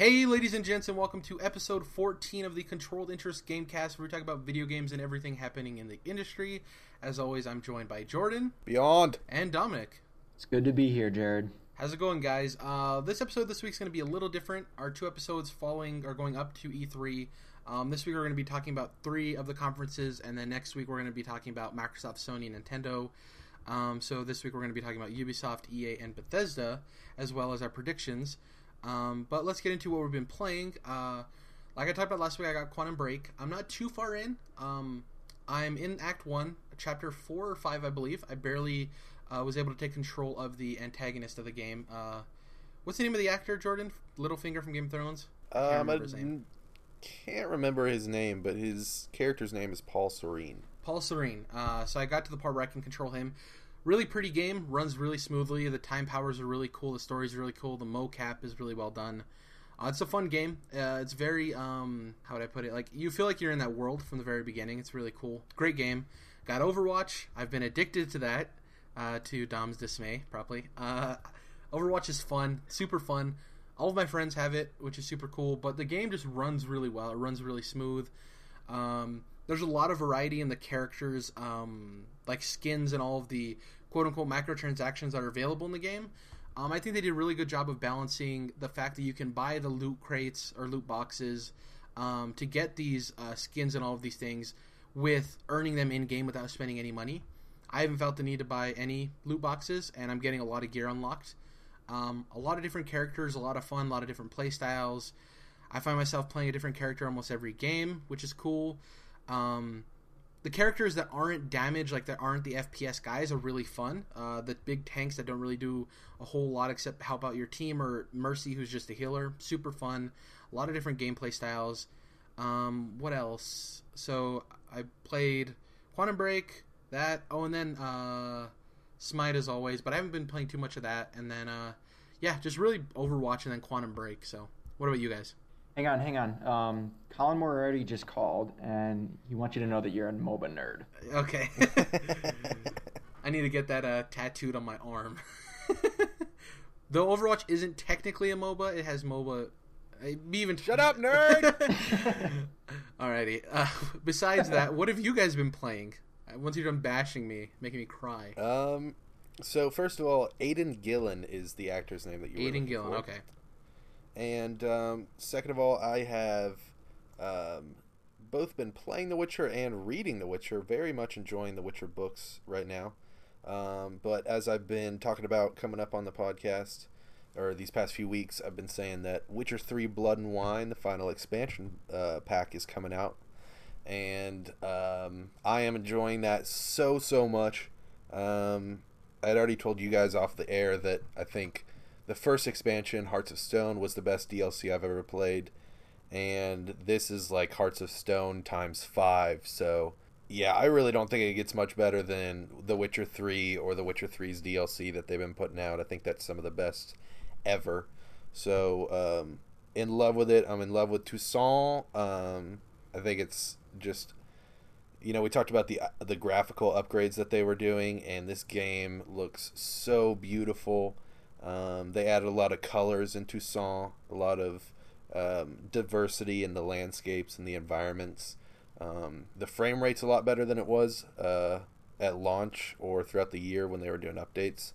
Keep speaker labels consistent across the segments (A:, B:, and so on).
A: Hey, ladies and gents, and welcome to episode 14 of the Controlled Interest Gamecast, where we talk about video games and everything happening in the industry. As always, I'm joined by Jordan
B: Beyond.
A: and Dominic.
C: It's good to be here, Jared.
A: How's it going, guys? Uh, this episode this week's going to be a little different. Our two episodes following are going up to E3. Um, this week we're going to be talking about three of the conferences, and then next week we're going to be talking about Microsoft, Sony, and Nintendo. Um, so this week we're going to be talking about Ubisoft, EA, and Bethesda, as well as our predictions. Um, but let's get into what we've been playing. Uh, like I talked about last week, I got Quantum Break. I'm not too far in. Um, I'm in Act One, Chapter Four or Five, I believe. I barely uh, was able to take control of the antagonist of the game. Uh, what's the name of the actor, Jordan? Littlefinger from Game of Thrones. Can't
B: Um, I
A: remember name.
B: can't remember his name, but his character's name is Paul Serene.
A: Paul Serene. Uh, so I got to the part where I can control him. Really pretty game, runs really smoothly. The time powers are really cool. The story's really cool. The mocap is really well done. Uh, it's a fun game. Uh, it's very um, how would I put it? Like you feel like you're in that world from the very beginning. It's really cool. Great game. Got Overwatch. I've been addicted to that. Uh, to Dom's dismay, probably. Uh, Overwatch is fun, super fun. All of my friends have it, which is super cool. But the game just runs really well. It runs really smooth. Um, there's a lot of variety in the characters, um, like skins and all of the quote unquote microtransactions that are available in the game. Um, I think they did a really good job of balancing the fact that you can buy the loot crates or loot boxes um, to get these uh, skins and all of these things with earning them in game without spending any money. I haven't felt the need to buy any loot boxes, and I'm getting a lot of gear unlocked. Um, a lot of different characters, a lot of fun, a lot of different play styles. I find myself playing a different character almost every game, which is cool. Um, the characters that aren't damaged, like that aren't the FPS guys, are really fun. Uh, the big tanks that don't really do a whole lot except help out your team, or Mercy, who's just a healer, super fun. A lot of different gameplay styles. Um, what else? So I played Quantum Break, that. Oh, and then uh, Smite as always, but I haven't been playing too much of that. And then, uh, yeah, just really Overwatch and then Quantum Break. So, what about you guys?
C: Hang on, hang on. Um, Colin Moriarty just called, and he wants you to know that you're a MOBA nerd.
A: Okay. I need to get that uh, tattooed on my arm. Though Overwatch isn't technically a MOBA, it has MOBA. uh, Even
B: Shut up, nerd!
A: Alrighty. Uh, besides that, what have you guys been playing? Uh, Once you're done bashing me, making me cry.
B: um, so first of all, Aiden Gillen is the actor's name that you were
A: Aiden
B: looking
A: Gillen.
B: for.
A: Okay.
B: And um, second of all, I have um, both been playing The Witcher and reading The Witcher. Very much enjoying The Witcher books right now. Um, but as I've been talking about coming up on the podcast, or these past few weeks, I've been saying that Witcher 3 Blood and Wine, the final expansion uh, pack, is coming out. And um, I am enjoying that so, so much. Um, I'd already told you guys off the air that I think the first expansion, Hearts of Stone, was the best DLC I've ever played. And this is like Hearts of Stone times five. So, yeah, I really don't think it gets much better than The Witcher 3 or The Witcher 3's DLC that they've been putting out. I think that's some of the best ever. So, um, in love with it. I'm in love with Toussaint. Um, I think it's just you know, we talked about the the graphical upgrades that they were doing, and this game looks so beautiful. Um, they added a lot of colors in Toussaint, a lot of um, diversity in the landscapes and the environments. Um, the frame rate's a lot better than it was uh, at launch or throughout the year when they were doing updates.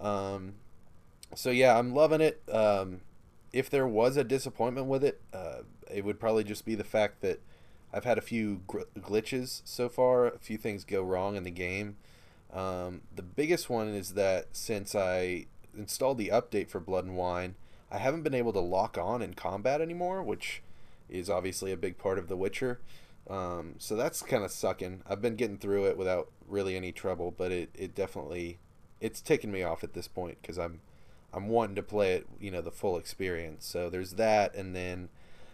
B: Um, so yeah, I'm loving it. Um, if there was a disappointment with it, uh, it would probably just be the fact that I've had a few gr- glitches so far. A few things go wrong in the game. Um, the biggest one is that since I installed the update for Blood and Wine, I haven't been able to lock on in combat anymore, which is obviously a big part of The Witcher. Um, so that's kind of sucking. I've been getting through it without really any trouble, but it, it definitely it's taken me off at this point because I'm I'm wanting to play it, you know, the full experience. So there's that, and then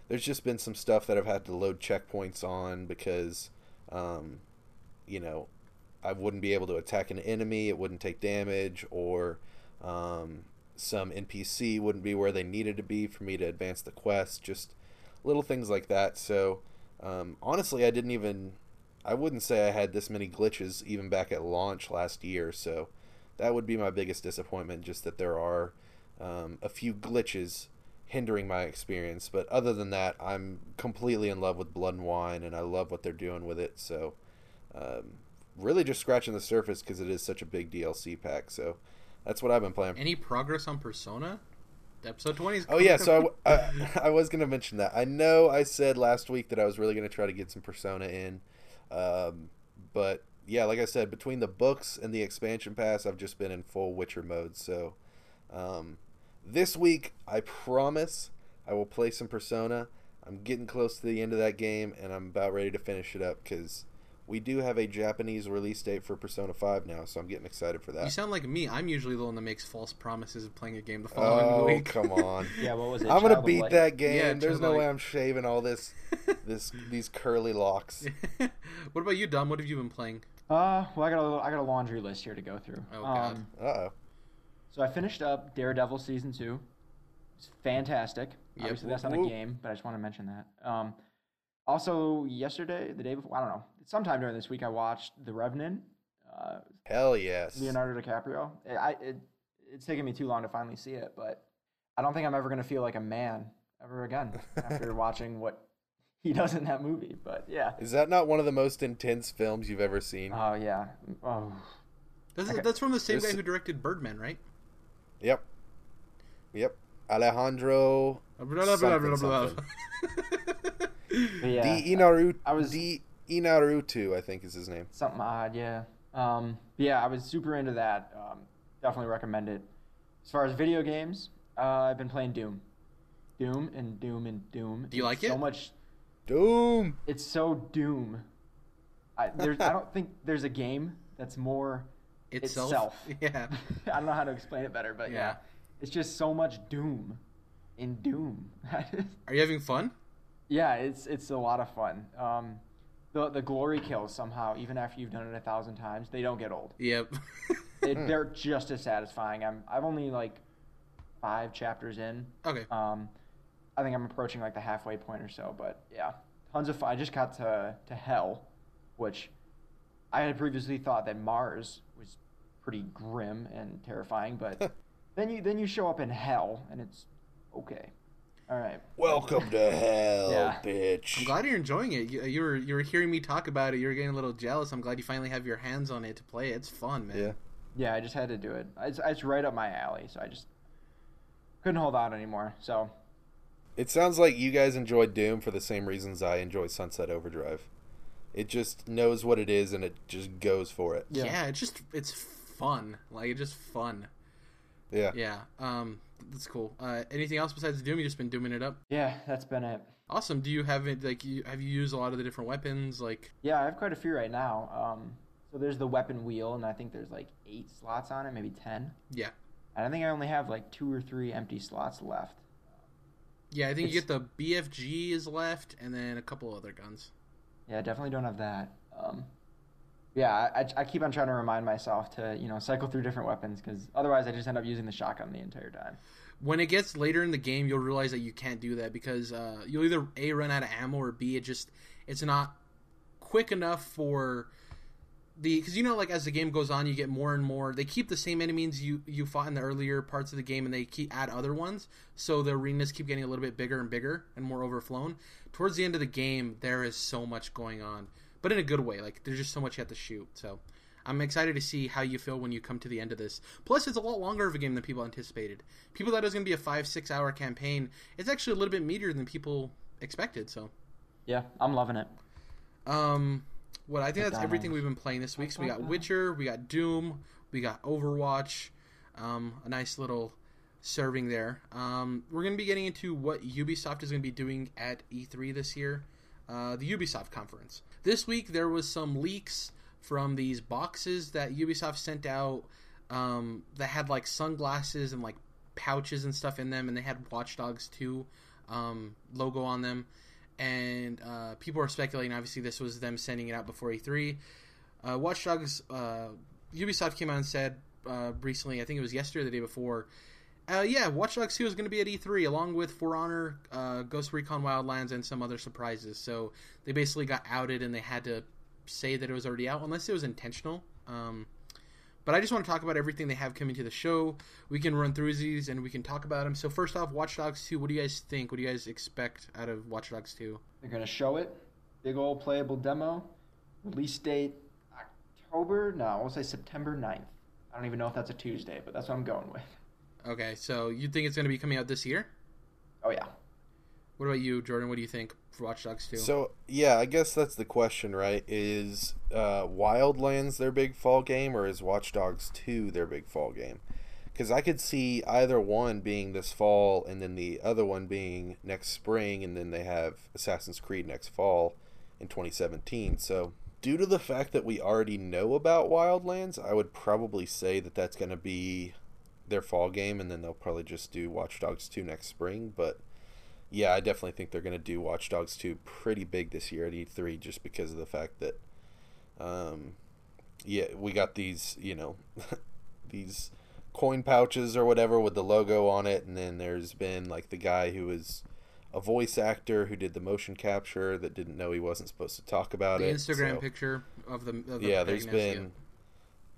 B: there's just been some stuff that I've had to load checkpoints on because, um, you know, I wouldn't be able to attack an enemy, it wouldn't take damage, or um, some NPC wouldn't be where they needed to be for me to advance the quest. Just little things like that. So um, honestly, I didn't even. I wouldn't say I had this many glitches even back at launch last year. So that would be my biggest disappointment. Just that there are um, a few glitches hindering my experience. But other than that, I'm completely in love with Blood and Wine, and I love what they're doing with it. So, um, really just scratching the surface because it is such a big DLC pack. So, that's what I've been playing.
A: Any progress on Persona? Episode twenty is.
B: Oh yeah, so I, I, I was gonna mention that. I know I said last week that I was really gonna try to get some Persona in, um, but yeah, like I said, between the books and the expansion pass, I've just been in full Witcher mode. So um, this week, I promise I will play some Persona. I'm getting close to the end of that game, and I'm about ready to finish it up because we do have a Japanese release date for Persona 5 now, so I'm getting excited for that.
A: You sound like me. I'm usually the one that makes false promises of playing a game the following
B: oh,
A: week.
B: come on.
C: Yeah, what was it?
B: I'm gonna beat
C: Light?
B: that game.
A: Yeah,
B: There's no
A: of
B: way I'm shaving all this, this, these curly locks.
A: what about you, Dom? What have you been playing?
C: Uh, well, I got a little, I got a laundry list here to go through.
A: Oh, God.
C: Um,
B: Uh oh.
C: so I finished up Daredevil season two. It's fantastic.
A: Yep.
C: Obviously, that's not a game, but I just want to mention that. Um, also, yesterday, the day before, I don't know, sometime during this week, I watched The Revenant. Uh,
B: Hell yes.
C: Leonardo DiCaprio. It, I, it, it's taken me too long to finally see it, but I don't think I'm ever going to feel like a man ever again after watching what he does in that movie. But yeah.
B: Is that not one of the most intense films you've ever seen?
C: Oh, yeah. Oh,
A: That's,
C: Okay.
A: that's from the same
B: There's-
A: guy who directed Birdman, right?
B: Yep. Yep. Alejandro
A: Blah, blah, blah, blah, blah.
C: but yeah.
B: Di Inaru
C: I was-
B: Di Inarutu, I think is his name.
C: Something odd, yeah. Um, but yeah, I was super into that. Um, definitely recommend it. As far as video games, uh, I've been playing Doom. Doom and Doom and Doom.
A: Do you like
C: It's So
A: it?
C: much.
B: Doom.
C: It's so Doom. I, there's, I don't think there's a game that's more
A: Itself.
C: Itself.
A: Yeah.
C: I don't know how to explain it better, but yeah.
A: Yeah.
C: It's just so much doom in Doom.
A: Are you having fun?
C: Yeah, it's it's a lot of fun. Um, the the glory kills somehow, even after you've done it a thousand times, they don't get old.
A: Yep.
C: It, they're just as satisfying. I'm I've only like five chapters in.
A: okay.
C: Um, I think I'm approaching like the halfway point or so, but yeah, tons of fun. I just got to to Hell, which I had previously thought that Mars was pretty grim and terrifying, but then you then you show up in Hell and it's okay. All right.
B: Welcome to hell,
C: Yeah.
B: bitch.
A: I'm glad you're enjoying it. You, you were you were hearing me talk about it. You were getting a little jealous. I'm glad you finally have your hands on it to play it. It's fun, man.
B: Yeah.
C: Yeah, I just had to do it. It's, it's right up my alley, so I just couldn't hold out anymore. So
B: It sounds like you guys enjoy Doom for the same reasons I enjoy Sunset Overdrive. It just knows what it is and it just goes for it.
C: Yeah.
A: Yeah. it's just it's fun. Like it's just fun.
B: Yeah.
A: Yeah. Um, that's cool. Uh, anything else besides Doom? You just been dooming it up.
C: yeah, that's been it.
A: Awesome. Do you have it like you have you used a lot of the different weapons? Like
C: Yeah, I have quite a few right now. Um, so there's the weapon wheel, and I think there's like eight slots on it, maybe ten.
A: yeah,
C: And I think I only have like two or three empty slots left.
A: yeah. I think you get the BFG is left, and then a couple other guns.
C: Yeah, I definitely don't have that. Um, yeah, I, I, keep on trying to remind myself to you know cycle through different weapons because otherwise I just end up using the shotgun the entire time.
A: When it gets later in the game, you'll realize that you can't do that because uh, you'll either a run out of ammo or b it just it's not quick enough for the because you know like as the game goes on you get more and more they keep the same enemies you you fought in the earlier parts of the game and they keep add other ones. So the arenas keep getting a little bit bigger and bigger and more overflown. Towards the end of the game there is so much going on but in a good way like there's just so much you have to shoot so i'm excited to see how you feel when you come to the end of this plus it's a lot longer of a game than people anticipated people thought it was going to be a five six hour campaign it's actually a little bit meatier than people expected so
C: Yeah, I'm loving it.
A: um, what I think that's everything we've been playing this week. So we got Witcher, we got Doom, we got Overwatch, um, a nice little serving there. Um, we're going to be getting into what Ubisoft is going to be doing at E3 this year, uh, the Ubisoft conference. This week there was some leaks from these boxes that Ubisoft sent out um, that had like sunglasses and like pouches and stuff in them, and they had Watch Dogs 2 um, logo on them and uh, people are speculating. Obviously, this was them sending it out before E3. Uh, Watch Dogs, uh, Ubisoft came out and said uh, recently, I think it was yesterday the day before, uh, yeah, Watch Dogs 2 is going to be at E3 along with For Honor, uh, Ghost Recon Wildlands, and some other surprises. So they basically got outed and they had to say that it was already out, unless it was intentional. Um, but I just want to talk about everything they have coming to the show. We can run through these and we can talk about them. So first off, Watch Dogs 2. What do you guys think? What do you guys expect out of Watch Dogs 2?
C: They're gonna show it. Big old playable demo. Release date October. No, I will say September 9th. I don't even know if that's a Tuesday, but that's what I'm going with.
A: Okay, so you think it's going to be coming out this year?
C: Oh yeah.
A: What about you, Jordan? What do you think for Watch Dogs 2?
B: So yeah, I guess that's the question, right? Is uh, Wildlands their big fall game, or is Watch Dogs Two their big fall game? Because I could see either one being this fall, and then the other one being next spring, and then they have Assassin's Creed next fall in 2017. So due to the fact that we already know about Wildlands, I would probably say that that's going to be their fall game, and then they'll probably just do Watch Dogs 2 next spring. But yeah, I definitely think they're going to do Watch Dogs 2 pretty big this year at E3 just because of the fact that, um, yeah, we got these, you know, these coin pouches or whatever with the logo on it, and then there's been like the guy who was a voice actor who did the motion capture that didn't know he wasn't supposed to talk about
A: the
B: it.
A: Instagram
B: so-
A: picture of the, of the
B: yeah, there's been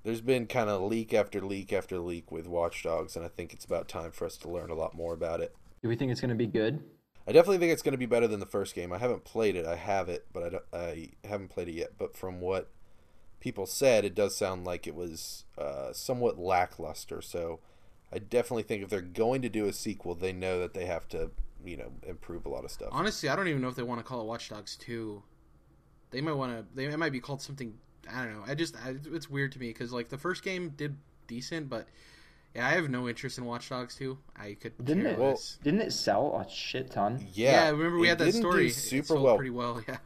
B: there's been kind of leak after leak after leak with Watch Dogs, and I think it's about time for us to learn a lot more about it.
C: Do we think it's gonna be good?
B: I definitely think it's going to be better than the first game. I haven't played it. I have it, but I, don't, I haven't played it yet. But from what people said, it does sound like it was uh, somewhat lackluster. So I definitely think if they're going to do a sequel, they know that they have to, you know, improve a lot of stuff.
A: Honestly, I don't even know if they want to call it Watch Dogs 2. They might want to. They it might be called something. I don't know. I just I, it's weird to me because like the first game did decent, but yeah, I have no interest in Watch Dogs 2. I could
C: Didn't
A: care
C: it?
B: Well-
C: Didn't it sell a shit ton?
B: yeah,
A: Yeah, remember we had that
B: didn't do
A: story. It
B: super
A: sold
B: well.
A: pretty well. Yeah.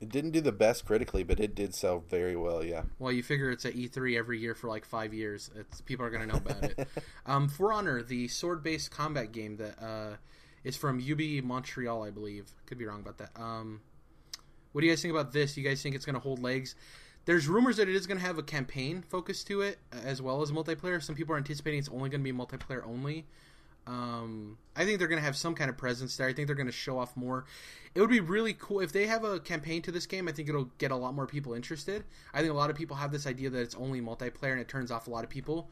B: It didn't do the best critically, but it did sell very well. Yeah.
A: Well, you figure it's at E3 every year for like five years. It's people are gonna know about it. um, For Honor, the sword-based combat game that uh, is from UB Montreal, I believe. Could be wrong about that. Um, what do you guys think about this? You guys think it's gonna hold legs? There's rumors that it is gonna have a campaign focus to it uh, as well as multiplayer. Some people are anticipating it's only gonna be multiplayer only. Um, I think they're going to have some kind of presence there. I think they're going to show off more. It would be really cool if they have a campaign to this game. I think it'll get a lot more people interested. I think a lot of people have this idea that it's only multiplayer and it turns off a lot of people.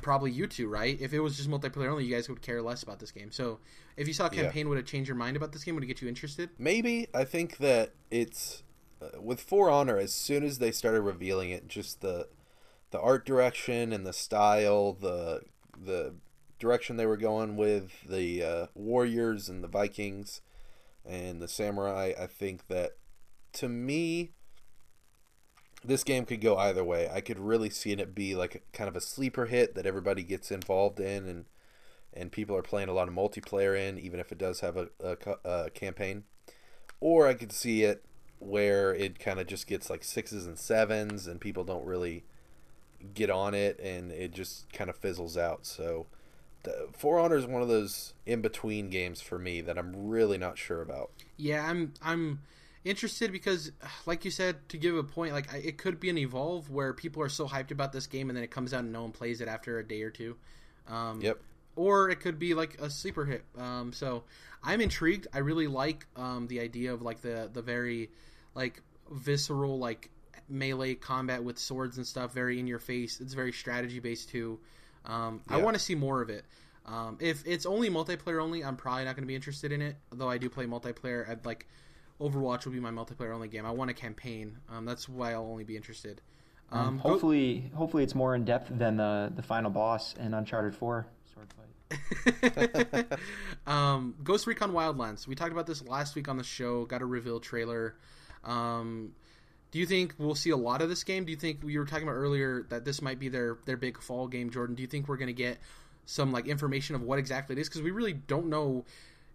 A: Probably you two, right? If it was just multiplayer only, you guys would care less about this game. So, if you saw a
B: Yeah.
A: campaign, would it change your mind about this game? Would it get you interested?
B: Maybe I think that it's with For Honor. As soon as they started revealing it, just the the art direction and the style, the the direction they were going with the uh, warriors and the Vikings and the samurai. I think that to me, this game could go either way. I could really see it be like a, kind of a sleeper hit that everybody gets involved in and and people are playing a lot of multiplayer in, even if it does have a, a, a campaign. Or I could see it where it kind of just gets like sixes and sevens, and people don't really get on it, and it just kind of fizzles out. So, the, For Honor is one of those in between games for me that I'm really not sure about.
A: Yeah, I'm I'm interested because, like you said, to give a point, like I, it could be an evolve where people are so hyped about this game and then it comes out and no one plays it after a day or two. Um,
B: Yep.
A: Or it could be like a sleeper hit. Um, so I'm intrigued. I really like um, the idea of like the the very like visceral like melee combat with swords and stuff. Very in your face. It's very strategy based too. Um, I want to see more of it. Um, if it's only multiplayer only, I'm probably not going to be interested in it. Though I do play multiplayer. I'd like Overwatch will be my multiplayer only game. I want a campaign. Um, that's why I'll only be interested. Um, go-
C: hopefully, hopefully it's more in depth than the the final boss in Uncharted Four sword fight.
A: um, Ghost Recon Wildlands. We talked about this last week on the show. Got a reveal trailer. Um, do you think we'll see a lot of this game? Do you think we were talking about earlier that this might be their their big fall game, Jordan? Do you think we're going to get some like information of what exactly it is? Because we really don't know.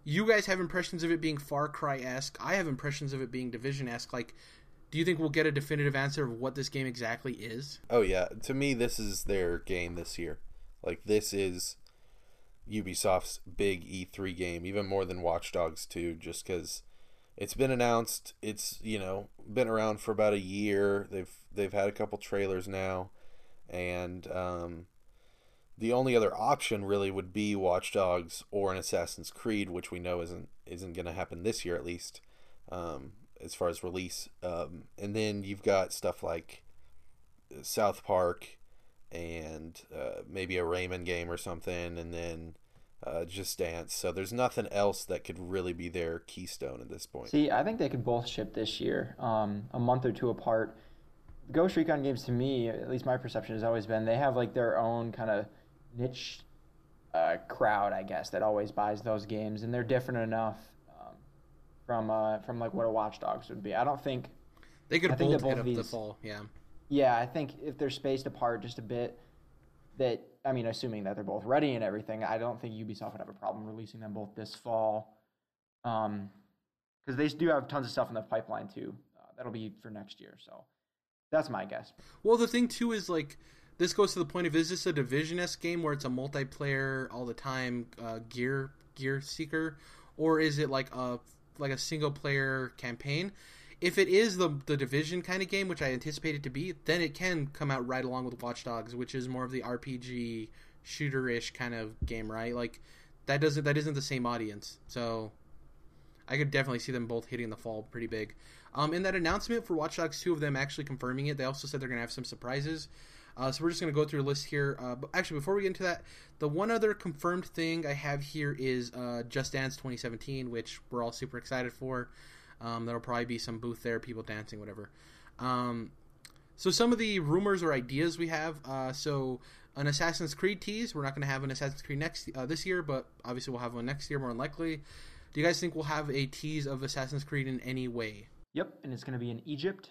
A: You guys have impressions of it being Far Cry esque. I have impressions of it being Division esque. Like, do you think we'll get a definitive answer of what this game exactly is?
B: Oh yeah, to me this is their game this year. Like this is Ubisoft's big E3 game, even more than Watch Dogs 2 just cuz it's been announced, it's, you know, been around for about a year. They've they've had a couple trailers now and um the only other option really would be Watch Dogs or an Assassin's Creed, which we know isn't isn't going to happen this year at least. Um as far as release um and then you've got stuff like South Park, and uh, maybe a Rayman game or something, and then uh, Just Dance. So there's nothing else that could really be their keystone at this point.
C: See, I think they could both ship this year, um, a month or two apart. Ghost Recon games, to me, at least my perception has always been they have like their own kind of niche uh, crowd, I guess, that always buys those games, and they're different enough um, from uh, from like what a Watch Dogs would be. I don't think.
A: They could
C: I think
A: both
C: that
A: hit up
C: of
A: the
C: these-
A: fall. Yeah.
C: Yeah, I think if they're spaced apart just a bit, that I mean, assuming that they're both ready and everything, I don't think Ubisoft would have a problem releasing them both this fall. Um, because they do have tons of stuff in the pipeline too. Uh, that'll be for next year. So that's my guess.
A: Well, the thing too is like this goes to the point of is this a division s game where it's a multiplayer all the time uh, gear gear seeker, or is it like a like a single player campaign? If it is the the division kind of game, which I anticipate it to be, then it can come out right along with Watch Dogs, which is more of the RPG shooter ish kind of game, right? Like that doesn't that isn't the same audience, so I could definitely see them both hitting the fall pretty big. Um, in that announcement for Watch Dogs, two of them actually confirming it. They also said they're going to have some surprises. Uh, so we're just going to go through a list here. Uh, actually, before we get into that, the one other confirmed thing I have here is uh, Just Dance 2017, which we're all super excited for. Um, there'll probably be some booth there, people dancing, whatever. Um, so some of the rumors or ideas we have. Uh, so an Assassin's Creed tease. We're not going to have an Assassin's Creed next uh, this year, but obviously we'll have one next year more than likely. Do you guys think we'll have a tease of Assassin's Creed in any way?
C: Yep, and it's going to be in Egypt.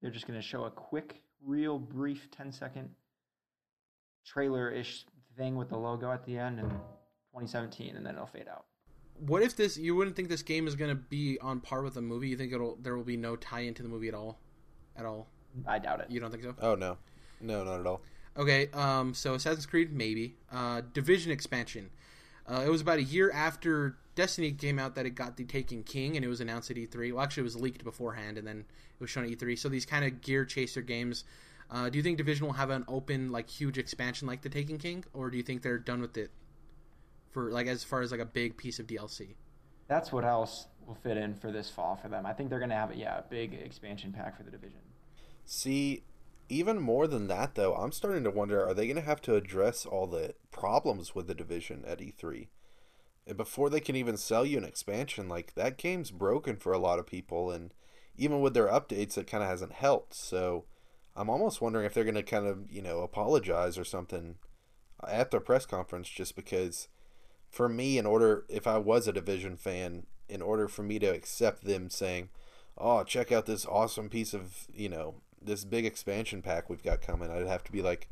C: They're just going to show a quick, real brief 10 second trailer ish thing with the logo at the end in 2017, and then it'll fade out.
A: What if this? You wouldn't think this game is going to be on par with the movie? You think it'll there will be no tie into the movie at all? At all?
C: I doubt it.
A: You don't think so?
B: Oh no, no, not at all.
A: Okay, um, so Assassin's Creed, maybe. Uh, Division expansion. Uh, it was about a year after Destiny came out that it got the Taken King, and it was announced at E3. Well, actually, it was leaked beforehand, and then it was shown at E3. So these kind of gear chaser games. Uh, do you think Division will have an open, like, huge expansion like the Taken King, or do you think they're done with it for like as far as like a big piece of DLC?
C: That's what else will fit in for this fall for them. I think they're going to have, yeah, a big expansion pack for the division.
B: See, even more than that, though, I'm starting to wonder: Are they going to have to address all the problems with the division at E3 And before they can even sell you an expansion? Like that game's broken for a lot of people, and even with their updates, it kind of hasn't helped. So, I'm almost wondering if they're going to kind of, you know, apologize or something at their press conference, just because. For me, in order, if I was a division fan, in order for me to accept them saying, "Oh, check out this awesome piece of, you know, this big expansion pack we've got coming," I'd have to be like,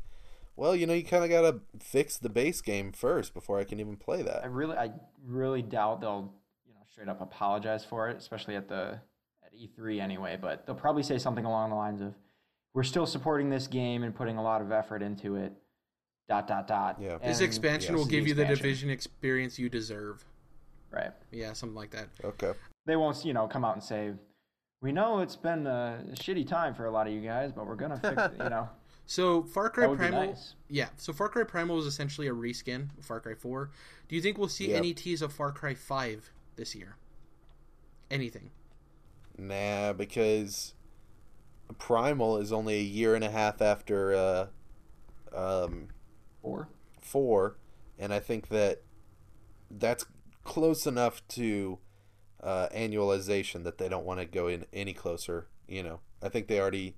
B: "Well, you know, you kind of got to fix the base game first before I can even play that.
C: I
B: that."
C: really, I really doubt they'll, you know, straight up apologize for it, especially at the at E3 anyway. But they'll probably say something along the lines of, "We're still supporting this game and putting a lot of effort into it." Dot dot dot.
B: Yeah.
A: This expansion
B: yes,
A: will
C: the
A: give you the. Division experience you deserve.
C: Right.
A: Yeah, something like that.
B: Okay.
C: They won't, you know, come out and say, "We know it's been a shitty time for a lot of you guys, but we're gonna fix it." You know,
A: So Far Cry
C: that would be
A: Primal,
C: nice.
A: yeah. So Far Cry Primal was essentially a reskin of Far Cry Four. Do you think we'll see
B: Yep.
A: any tease of Far Cry Five this year? Anything?
B: Nah, because Primal is only a year and a half after uh, um,
C: Or
B: four, and I think that that's close enough to uh, annualization that they don't want to go in any closer. You know, I think they already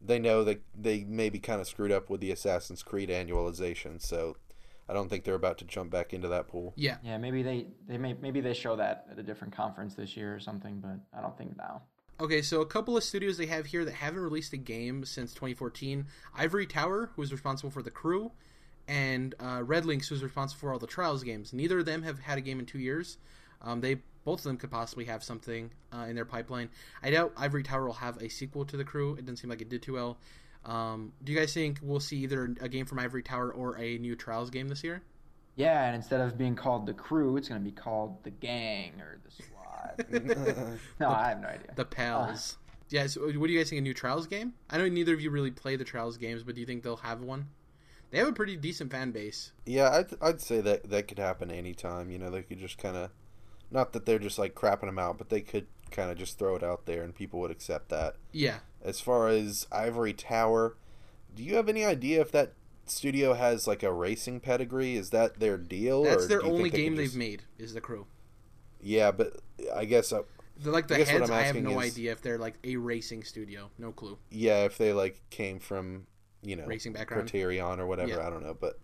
B: they know that they maybe kind of screwed up with the Assassin's Creed annualization, so I don't think they're about to jump back into that pool.
A: Yeah.
C: yeah, maybe they they may maybe they show that at a different conference this year or something, but I don't think now.
A: Okay, so a couple of studios they have here that haven't released a game since 2014: Ivory Tower, who is responsible for the Crew, and uh, RedLynx, who's responsible for all the Trials games. Neither of them have had a game in two years. Um, they both of them could possibly have something uh, in their pipeline. I doubt Ivory Tower will have a sequel to the Crew. It doesn't seem like it did too well. Um, do you guys think we'll see either a game from Ivory Tower or a new Trials game this year?
C: Yeah, and instead of being called the crew, it's going to be called the gang or the squad. no, I have no idea.
A: The Pals. yeah. So, what do you guys think? A new Trials game? I know neither of you really play the Trials games, but do you think they'll have one? They have a pretty decent fan base.
B: Yeah, I'd, I'd say that that could happen anytime. You know, they could just kind of, not that they're just like crapping them out, but they could kind of just throw it out there and people would accept that.
A: Yeah.
B: As far as Ivory Tower, do you have any idea if that studio has like a racing pedigree. Is that their deal?
A: That's their only
B: think they
A: game they've
B: just-
A: made is the crew.
B: Yeah, but I guess uh,
A: They're like the
B: I
A: heads. I have no
B: is-
A: idea if they're like a racing studio. No clue.
B: yeah, if they like came from you know
A: Racing background.
B: Criterion or whatever.
A: Yeah.
B: I don't know, but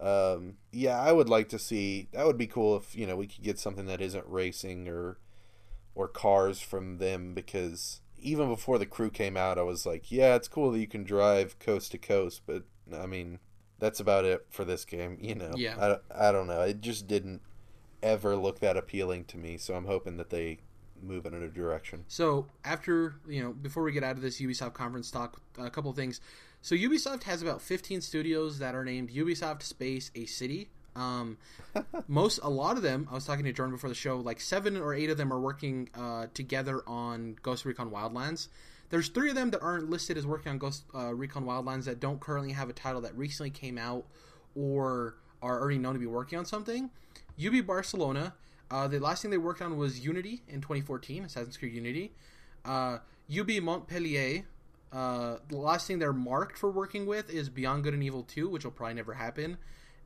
B: um, yeah, I would like to see. That would be cool if you know we could get something that isn't racing or or cars from them because even before the crew came out, I was like, yeah, it's cool that you can drive coast to coast, but I mean, that's about it for this game. You know,
A: Yeah.
B: I, I don't know. It just didn't ever look that appealing to me, so I'm hoping that they move in a direction.
A: So after you know, before we get out of this Ubisoft conference talk, a couple of things. So Ubisoft has about 15 studios that are named Ubisoft Space a City. Um, most, a lot of them. I was talking to Jordan before the show. Like seven or eight of them are working uh, together on Ghost Recon Wildlands. There's three of them that aren't listed as working on Ghost uh, Recon Wildlands that don't currently have a title that recently came out or are already known to be working on something. UB Barcelona. Uh, the last thing they worked on was Unity in 2014, Assassin's Creed Unity. Uh, UB Montpellier. Uh, the last thing they're marked for working with is Beyond Good and Evil 2, which will probably never happen.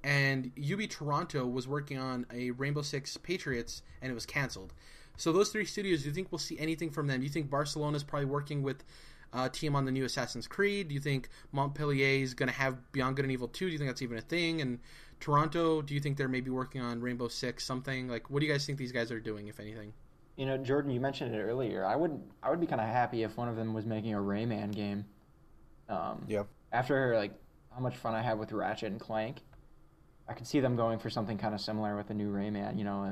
A: And UB Toronto was working on a Rainbow Six Patriots, and it was canceled. So those three studios, do you think we'll see anything from them? Do you think Barcelona's probably working with uh, team on the new Assassin's Creed? Do you think Montpellier is going to have Beyond Good and Evil 2? Do you think that's even a thing? And Toronto, do you think they're maybe working on Rainbow Six, something? Like, what do you guys think these guys are doing, if anything?
C: You know, Jordan, you mentioned it earlier. I would I would be kind of happy if one of them was making a Rayman game. Um,
B: Yeah.
C: After like how much fun I had with Ratchet and Clank, I could see them going for something kind of similar with a new Rayman. You know, a,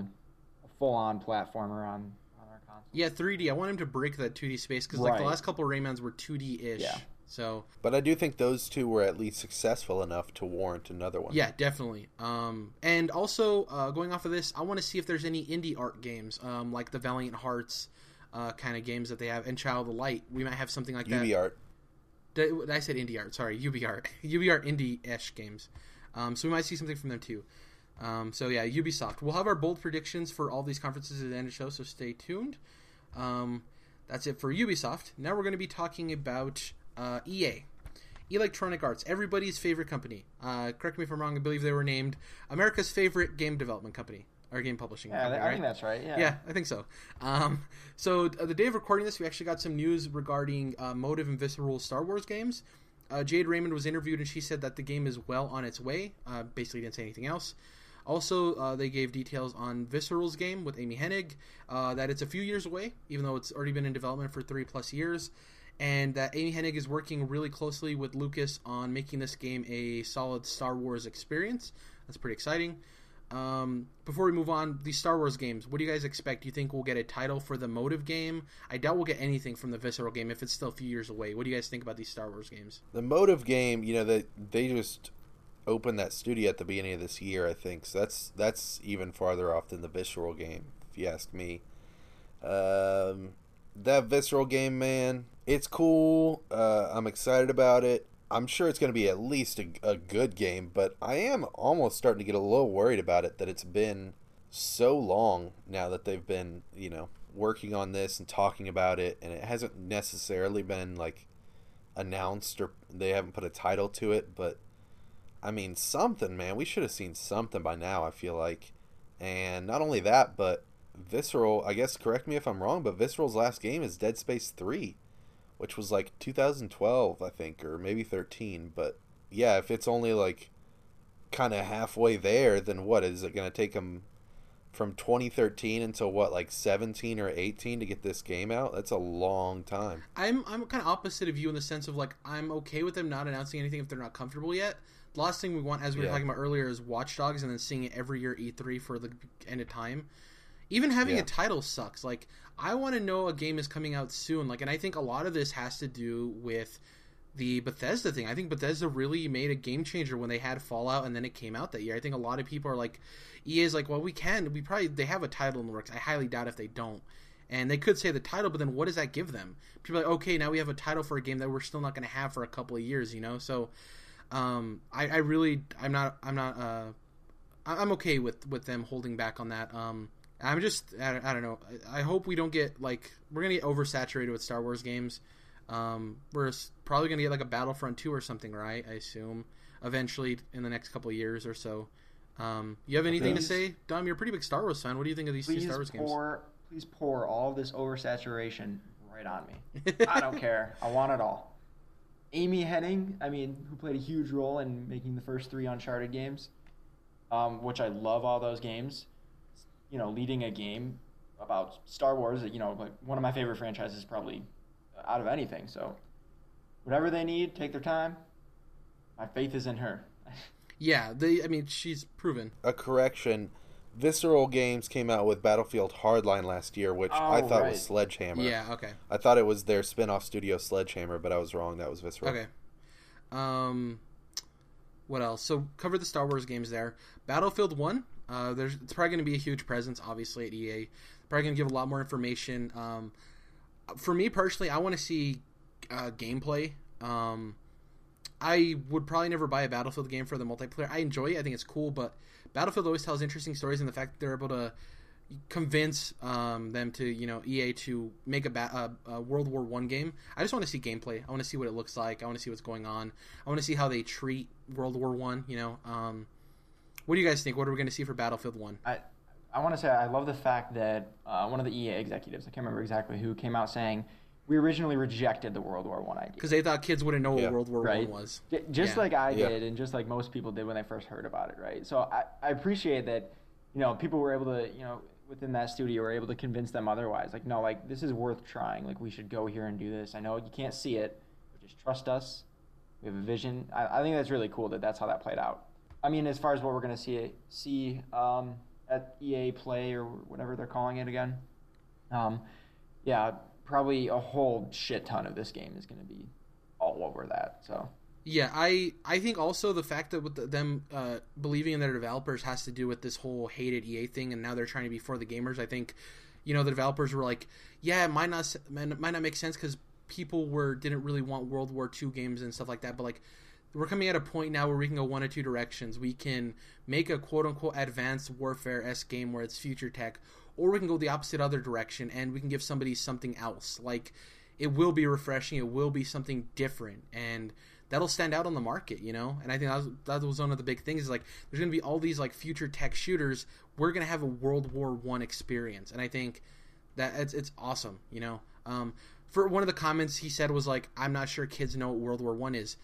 C: a full-on platformer on on our console.
A: Yeah, 3D. I want him to break that 2D space because like the last couple of Raymans were 2D ish.
C: Yeah.
A: So
B: But I do think those two were at least successful enough to warrant another one.
A: yeah, definitely. Um, and also uh, going off of this, I want to see if there's any indie art games, um, like the Valiant Hearts uh, kind of games that they have, and Child of the Light. We might have something like that.
B: UV art.
A: Did, I said indie art. Sorry, UB art. UbiArt indie-ish games. Um, so we might see something from them too. Um, so yeah, Ubisoft. We'll have our bold predictions for all these conferences at the end of the show. So stay tuned. Um, that's it for Ubisoft. Now we're going to be talking about uh, EA. Electronic Arts, everybody's favorite company. Uh, correct me if I'm wrong. I believe they were named America's favorite game development company or game publishing
C: Yeah,
A: company.
C: I
A: right?
C: think that's right. Yeah.
A: Yeah, I think so. Um, so uh, the day of recording this, we actually got some news regarding uh, Motive and Visceral Star Wars games. Uh, Jade Raymond was interviewed, and she said that the game is well on its way. Uh, basically, didn't say anything else. Also, uh, they gave details on Visceral's game with Amy Hennig, uh, that it's a few years away, even though it's already been in development for three plus years, and that Amy Hennig is working really closely with Lucas on making this game a solid Star Wars experience. That's pretty exciting. Um, before we move on, these Star Wars games, what do you guys expect? Do you think we'll get a title for the Motive game? I doubt we'll get anything from the Visceral game if it's still a few years away. What do you guys think about these Star Wars games?
B: The motive game, you know, that they just opened that studio at the beginning of this year, I think. So that's that's even farther off than the visceral game, if you ask me. Um, that visceral game, man, it's cool. Uh, I'm excited about it. I'm sure it's going to be at least a, a good game, but I am almost starting to get a little worried about it that it's been so long now that they've been, you know, working on this and talking about it, and it hasn't necessarily been like announced or they haven't put a title to it, but I mean something, man. We should have seen something by now, I feel like. And not only that, but Visceral, I guess correct me if I'm wrong, but Visceral's last game is Dead Space 3, which was like 2012, I think, or maybe 13, but yeah, if it's only like kind of halfway there, then what is it going to take them from 2013 until what like 17 or 18 to get this game out? That's a long time.
A: I'm I'm kind of opposite of you in the sense of like I'm okay with them not announcing anything if they're not comfortable yet. The last thing we want, as we were talking about earlier, is Watch Dogs, and then seeing it every year E3 for the end of time. Even having
B: Yeah.
A: a title sucks. Like I want to know a game is coming out soon. Like, and I think a lot of this has to do with the Bethesda thing. I think Bethesda really made a game changer when they had Fallout, and then it came out that year. I think a lot of people are like, EA is like, well, we can. We probably they have a title in the works. I highly doubt if they don't. And they could say the title, but then what does that give them? People like, okay, now we have a title for a game that we're still not going to have for a couple of years, you know. So, um, I, I really, I'm not, I'm not, uh, I'm okay with with them holding back on that. Um, I'm just, I, I don't know. I I hope we don't get like we're gonna get oversaturated with Star Wars games. Um, we're probably gonna get like a Battlefront two or something, right? I assume. eventually in the next couple of years or so. Um, you have anything to say, Dom? You're a pretty big Star Wars fan. What do you think of these two Star Wars games?
C: pour, please pour all this oversaturation right on me. I don't care. I want it all. Amy Hennig, I mean, who played a huge role in making the first three Uncharted games, um, which I love all those games. You know, leading a game about Star Wars, you know, like one of my favorite franchises, probably out of anything. So, whatever they need, take their time. My faith is in her.
A: Yeah, they. I mean, she's proven.
B: A correction. Visceral Games came out with Battlefield Hardline last year, which I
C: Oh,
B: thought
C: right.
B: was Sledgehammer.
A: Yeah. Okay.
B: I thought it was their spin-off studio Sledgehammer, but I was wrong. That was Visceral.
A: Okay. Um, what else? So cover the Star Wars games there. Battlefield One. Uh, there's it's probably going to be a huge presence, obviously at EA. Probably going to give a lot more information. Um, for me personally, I want to see uh, gameplay. Um, I would probably never buy a Battlefield game for the multiplayer. I enjoy it. I think it's cool, but Battlefield always tells interesting stories, and the fact that they're able to convince um, them to you know EA to make a, ba- a, a World War One game. I just want to see gameplay. I want to see what it looks like. I want to see what's going on. I want to see how they treat World War One. You know, um, what do you guys think? What are we going to see for Battlefield One?
C: I I want to say I love the fact that uh, one of the EA executives, I can't remember exactly who, came out saying we originally rejected the World War One idea.
A: Because they thought kids wouldn't know
B: Yeah.
A: what World War
C: Right.
A: One was.
C: J- Just
A: Yeah.
C: like I
B: Yeah.
C: did, and just like most people did when they first heard about it, right? So I, I appreciate that, you know, people were able to, you know, within that studio were able to convince them otherwise. Like, no, like this is worth trying. Like we should go here and do this. I know you can't see it, but just trust us. We have a vision. I, I think that's really cool that that's how that played out. I mean, as far as what we're gonna see see um, at EA Play or whatever they're calling it again, um, yeah, probably a whole shit ton of this game is gonna be all over that. So.
A: Yeah, I I think also the fact that with the, them uh, believing in their developers has to do with this whole hated EA thing, and now they're trying to be for the gamers. I think, you know, the developers were like, yeah, it might not might might not make sense because people were didn't really want World War II games and stuff like that, but like. We're coming at a point now where we can go one or two directions. We can make a quote unquote advanced warfare s game where it's future tech, or we can go the opposite other direction and we can give somebody something else. Like it will be refreshing, it will be something different, and that'll stand out on the market, you know. And I think that was, that was one of the big things. Is like there's going to be all these like future tech shooters. We're going to have a World War One experience, and I think that it's it's awesome, you know. Um, for one of the comments he said was like, "I'm not sure kids know what World War One is."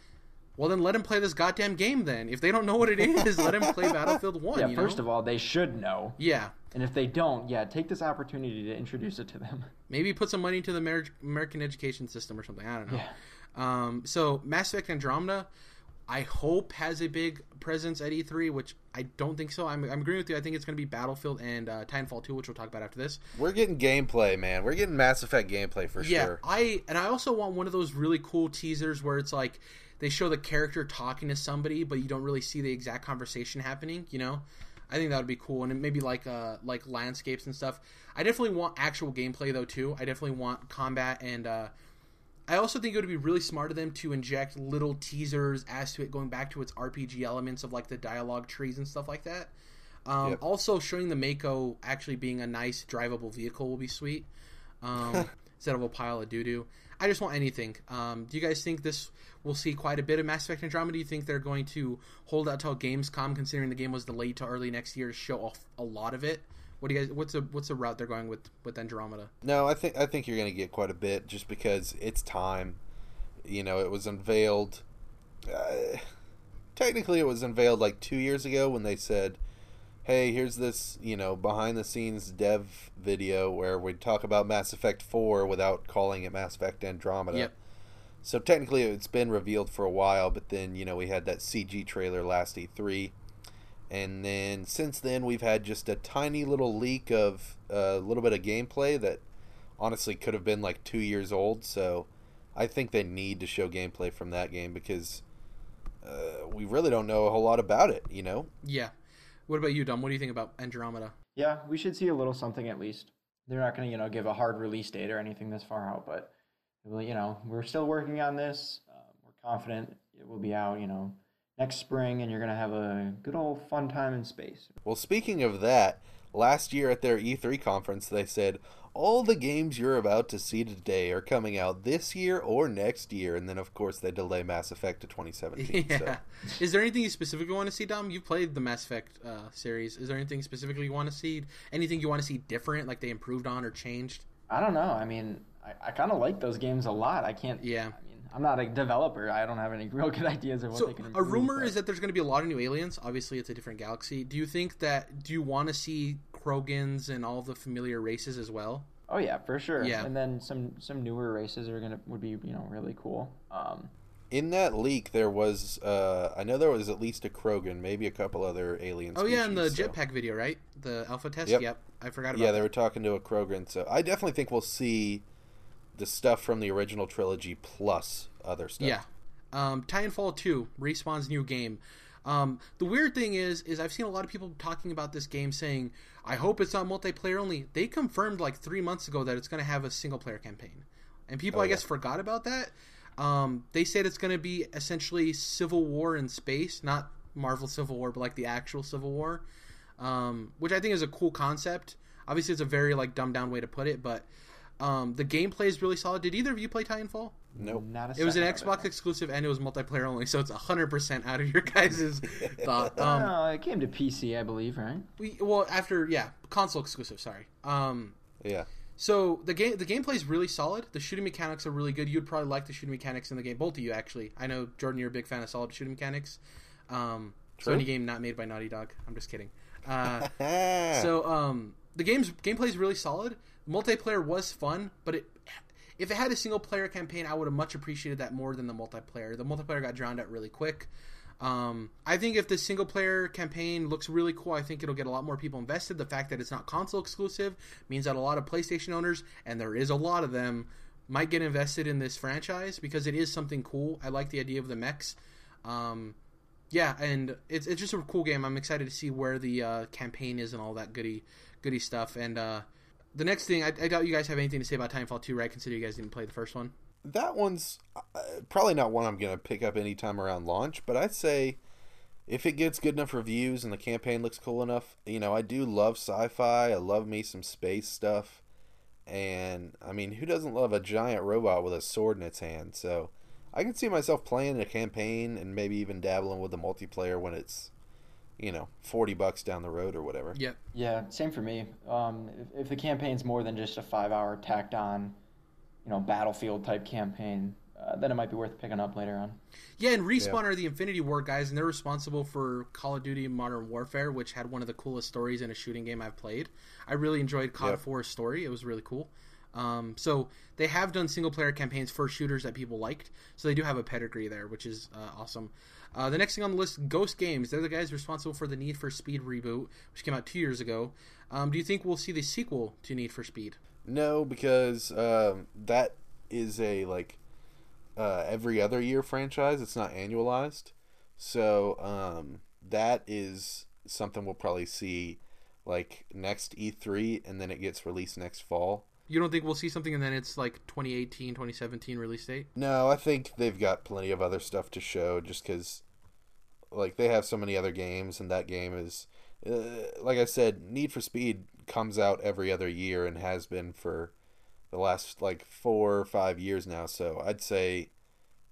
A: Well, then let him play this goddamn game. Then, if they don't know what it is, let him play Battlefield One.
C: Yeah,
A: you
C: first
A: know?
C: of all, they should know.
A: yeah,
C: And if they don't, yeah, take this opportunity to introduce it to them.
A: maybe put some money into the Amer- American education system or something. I don't know.
C: Yeah.
A: Um, so Mass Effect Andromeda, I hope has a big presence at E3, which I don't think so. I'm, I'm agreeing with you. I think it's going to be Battlefield and uh, Titanfall 2, which we'll talk about after this.
B: We're getting gameplay, man. We're getting Mass Effect gameplay for
A: yeah,
B: sure.
A: I and I also want one of those really cool teasers where it's like they show the character talking to somebody, but you don't really see the exact conversation happening. You know, I think that would be cool, and maybe like uh like landscapes and stuff. I definitely want actual gameplay though too. I definitely want combat, and uh, I also think it would be really smart of them to inject little teasers as to it going back to its RPG elements of like the dialogue trees and stuff like that. Um,
B: Yep.
A: Also, showing the Mako actually being a nice drivable vehicle will be sweet um, instead of a pile of doo doo. I just want anything. Um, do you guys think this will see quite a bit of Mass Effect Andromeda? Do you think they're going to hold out till Gamescom, considering the game was delayed to early next year, to show off a lot of it? What do you guys? What's the what's the route they're going with with Andromeda?
B: No, I think I think you're going to get quite a bit just because it's time. You know, it was unveiled. Uh, technically, it was unveiled like two years ago when they said, "Hey, here's this you know behind the scenes dev video where we talk about Mass Effect Four without calling it Mass Effect Andromeda."
A: Yep.
B: So technically, it's been revealed for a while, but then you know we had that CG trailer last E3, and then since then we've had just a tiny little leak of a little bit of gameplay that honestly could have been like two years old. So I think they need to show gameplay from that game because uh, we really don't know a whole lot about it. You know,
A: Yeah. What about you, Dom? What do you think about Andromeda?
C: Yeah, we should see a little something at least. They're not going to, you know, give a hard release date or anything this far out, but you know, we're still working on this. Uh, we're confident it will be out, you know, next spring, and you're going to have a good old fun time in space.
B: Well, speaking of that, last year at their E3 conference, they said all the games you're about to see today are coming out this year or next year, and then of course they delay Mass Effect to 2017.
A: yeah.
B: So.
A: Is there anything you specifically want to see, Dom? You've played the Mass Effect uh, series. Is there anything specifically you want to see? Anything you want to see different, like they improved on or changed?
C: I don't know. I mean, I, I kind of like those games a lot. I can't.
A: Yeah.
C: I mean, I'm not a developer. I don't have any real good ideas of what
A: So
C: they can
A: a rumor
C: but-
A: is that there's going to be a lot of new aliens. Obviously, it's a different galaxy. Do you think that? Do you want to see Krogans and all the familiar races as well?
C: Oh yeah, for sure.
A: Yeah.
C: And then some some newer races are gonna would be you know really cool. Um,
B: In that leak, there was uh, I know there was at least a Krogan, maybe a couple other aliens.
A: Oh yeah, in the jetpack video, right? The alpha test. Yep.
B: Yep.
A: I forgot about.
B: Yeah,
A: that.
B: they were talking to a Krogan, so I definitely think we'll see the stuff from the original trilogy plus other stuff.
A: Yeah. Um, Titanfall 2, Respawn's new game. Um, the weird thing is, is I've seen a lot of people talking about this game saying, "I hope it's not multiplayer only." They confirmed like three months ago that it's going to have a single player campaign, and people,
B: Oh,
A: I
B: yeah.
A: guess, forgot about that. Um, they said it's going to be essentially Civil War in space, not Marvel Civil War, but like the actual Civil War, um, which I think is a cool concept. Obviously, it's a very like dumbed down way to put it, but um, the gameplay is really solid. Did either of you play Titanfall?
B: Nope.
C: Not a
A: It was an
C: second of
A: Xbox exclusive and it was multiplayer only, so it's hundred percent out of your guys' thought. Um,
C: no, it came to PC, I believe, right?
A: we, well, after yeah, console exclusive. Sorry. Um,
B: Yeah.
A: so the game the gameplay is really solid. The shooting mechanics are really good. You'd probably like the shooting mechanics in the game. Both of you actually. I know Jordan, you're a big fan of solid shooting mechanics. Um, so
B: True.
A: any game not made by Naughty Dog. I'm just kidding. Uh,
B: so
A: so um, the game's gameplay is really solid. Multiplayer was fun, but it if it had a single player campaign, I would have much appreciated that more than the multiplayer. The multiplayer got drowned out really quick. Um, I think if the single player campaign looks really cool, I think it'll get a lot more people invested. The fact that it's not console exclusive means that a lot of PlayStation owners, and there is a lot of them, might get invested in this franchise because it is something cool. I like the idea of the mechs. Um, yeah, and it's it's just a cool game. I'm excited to see where the uh, campaign is and all that goody goody stuff. And uh, the next thing, I, I doubt you guys have anything to say about Titanfall 2, right? Consider you guys didn't play the first one.
B: that one's uh, probably not one I'm going to pick up anytime around launch, but I'd say if it gets good enough reviews and the campaign looks cool enough, you know, I do love sci-fi. I love me some space stuff. And I mean, who doesn't love a giant robot with a sword in its hand? So I can see myself playing a campaign and maybe even dabbling with the multiplayer when it's, you know, 40 bucks down the road or whatever.
A: Yep.
C: Yeah, same for me. Um, if, if the campaign's more than just a five-hour tacked on, you know, battlefield type campaign, uh, then it might be worth picking up later on.
A: Yeah, and Respawn are the Infinity Ward guys, and they're responsible for Call of Duty Modern Warfare, which had one of the coolest stories in a shooting game I've played. I really enjoyed COD
B: Yep.
A: 4's story; it was really cool. Um, so they have done single player campaigns for shooters that people liked, so they do have a pedigree there, which is uh, awesome. Uh, the next thing on the list, Ghost Games. They're the guys responsible for the Need for Speed reboot, which came out two years ago. Um, do you think we'll see the sequel to Need for Speed?
B: No, because um, that is a like uh, every other year franchise. It's not annualized, so um, that is something we'll probably see like next E3, and then it gets released next fall.
A: You don't think we'll see something and then it's like 2018, 2017 release date?
B: No, I think they've got plenty of other stuff to show, just because like they have so many other games, and that game is uh, like I said, Need for Speed comes out every other year and has been for the last like four or five years now. So I'd say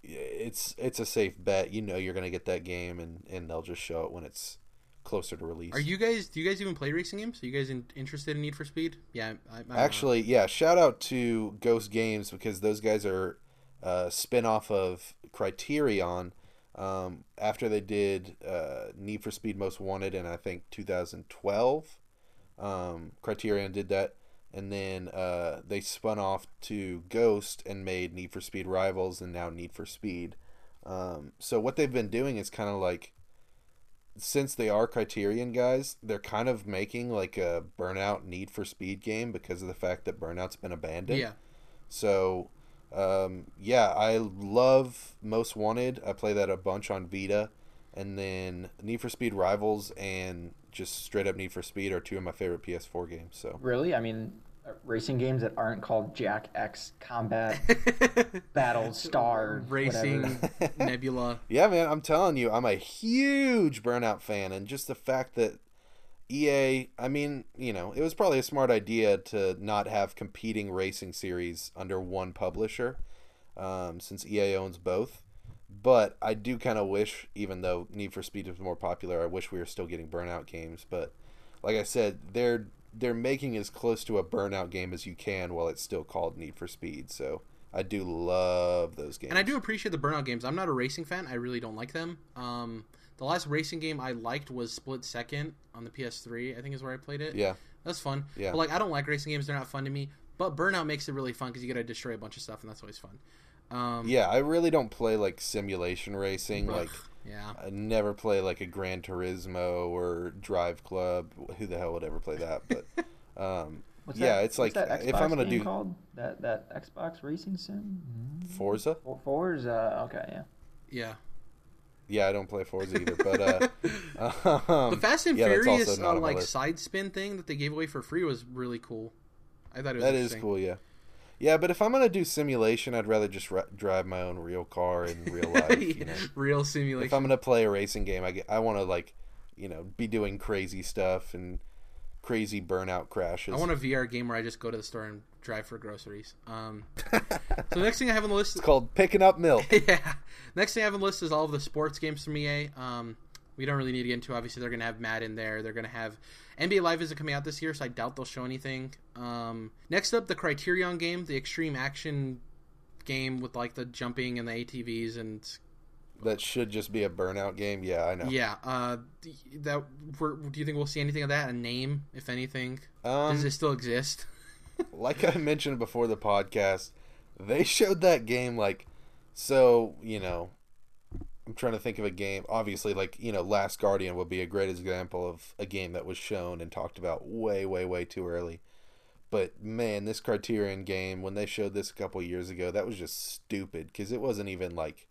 B: it's it's a safe bet. You know, you're gonna get that game, and and they'll just show it when it's closer to release.
A: Are you guys? Do you guys even play racing games? Are you guys in, interested in Need for Speed? Yeah, I, I,
B: Actually, yeah. Shout out to Ghost Games because those guys are uh, spin off of Criterion. Um, after they did uh, Need for Speed Most Wanted in I think 2012, um, Criterion did that, and then uh, they spun off to Ghost and made Need for Speed Rivals and now Need for Speed. Um, so what they've been doing is kind of like since they are Criterion guys, they're kind of making like a Burnout Need for Speed game because of the fact that Burnout's been abandoned.
A: yeah,
B: So, um, yeah, I love Most Wanted. I play that a bunch on Vita, and then Need for Speed Rivals and just straight up Need for Speed are two of my favorite PS4 games. So,
C: Really? I mean, racing games that aren't called Jak X Combat Battle Star
A: racing. Nebula.
B: yeah, man, I'm telling you, I'm a huge Burnout fan, and just the fact that EA, I mean, you know, it was probably a smart idea to not have competing racing series under one publisher, um, since EA owns both. But I do kind of wish, even though Need for Speed is more popular, I wish we were still getting Burnout games. But like I said, they're they're making as close to a Burnout game as you can while it's still called Need for Speed. So I do love those games.
A: And I do appreciate the Burnout games. I'm not a racing fan. I really don't like them. Um, the last racing game I liked was Split Second on the PS3. I think is where I played it.
B: Yeah,
A: that's fun.
B: Yeah.
A: But like, I don't like racing games. They're not fun to me. But Burnout makes it really fun because you got to destroy a bunch of stuff, and that's always fun. Um,
B: yeah, I really don't play like simulation racing.
A: Ugh,
B: like,
A: yeah.
B: I never play like a Gran Turismo or Drive Club. Who the hell would ever play that? But um,
C: What's
B: yeah,
C: that-
B: it's
C: what's
B: like
C: that
B: if I'm gonna
C: game
B: do
C: called that that Xbox racing sim.
B: Forza,
C: For- Forza. Okay, yeah.
A: Yeah.
B: yeah, I don't play Forza either. But uh, um,
A: The Fast and
B: yeah,
A: Furious
B: not
A: uh, like side spin thing that they gave away for free was really cool. I thought it was
B: that is cool. Yeah, yeah. But if I'm gonna do simulation, I'd rather just ri- drive my own real car in real life. you know?
A: Real simulation.
B: If I'm gonna play a racing game, I get, I want to like, you know, be doing crazy stuff and crazy burnout crashes.
A: I want a VR game where I just go to the store and drive for groceries. Um, so the next thing I have on the list
B: It's called picking up milk.
A: yeah. Next thing I have on the list is all of the sports games from EA. Um, we don't really need to get into. Obviously, they're going to have Madden there. They're going to have NBA Live isn't coming out this year, so I doubt they'll show anything. Um, next up, the Criterion game, the extreme action game with like the jumping and the ATVs and
B: that should just be a burnout game. Yeah, I know.
A: yeah. Uh, that we're, do you think we'll see anything of that? A name, if anything?
B: Um,
A: Does it still exist?
B: like I mentioned before the podcast, they showed that game like so, you know, I'm trying to think of a game. Obviously, like, you know, Last Guardian would be a great example of a game that was shown and talked about way, way, way too early. But man, this Criterion game, when they showed this a couple years ago, that was just stupid because it wasn't even like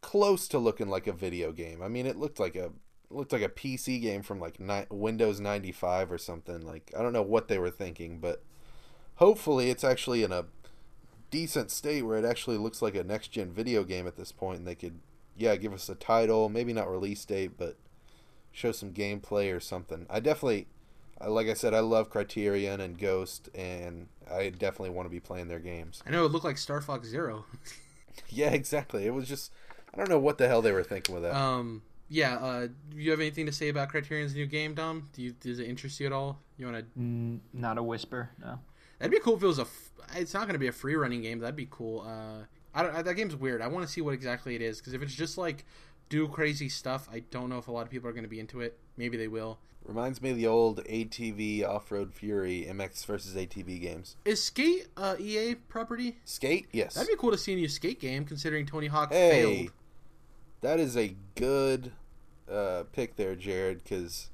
B: close to looking like a video game. I mean, it looked like a looked like a PC game from like ni- Windows 95 or something. Like I don't know what they were thinking, but hopefully it's actually in a decent state where it actually looks like a next gen video game at this point and they could yeah, give us a title, maybe not release date, but show some gameplay or something. I definitely like I said, I love Criterion and Ghost, and I definitely want to be playing their games.
A: I know it looked like Star Fox Zero.
B: Yeah, exactly. It was just I don't know what the hell they were thinking with that.
A: Um, yeah. Uh, do you have anything to say about Criterion's new game, Dom? Do you does it interest you at all? You want to?
C: Mm, not a whisper. No.
A: That'd be cool if it was a. F- it's not going to be a free running game. That'd be cool. Uh, I don't. That game's weird. I want to see what exactly it is because if it's just like do crazy stuff, I don't know if a lot of people are going to be into it. Maybe they will.
B: Reminds me of the old ATV Off Road Fury MX versus ATV games.
A: Is Skate uh, EA property?
B: Skate, yes.
A: That'd be cool to see a new Skate game, considering Tony Hawk
B: hey,
A: failed.
B: that is a good uh, pick there, Jared. Because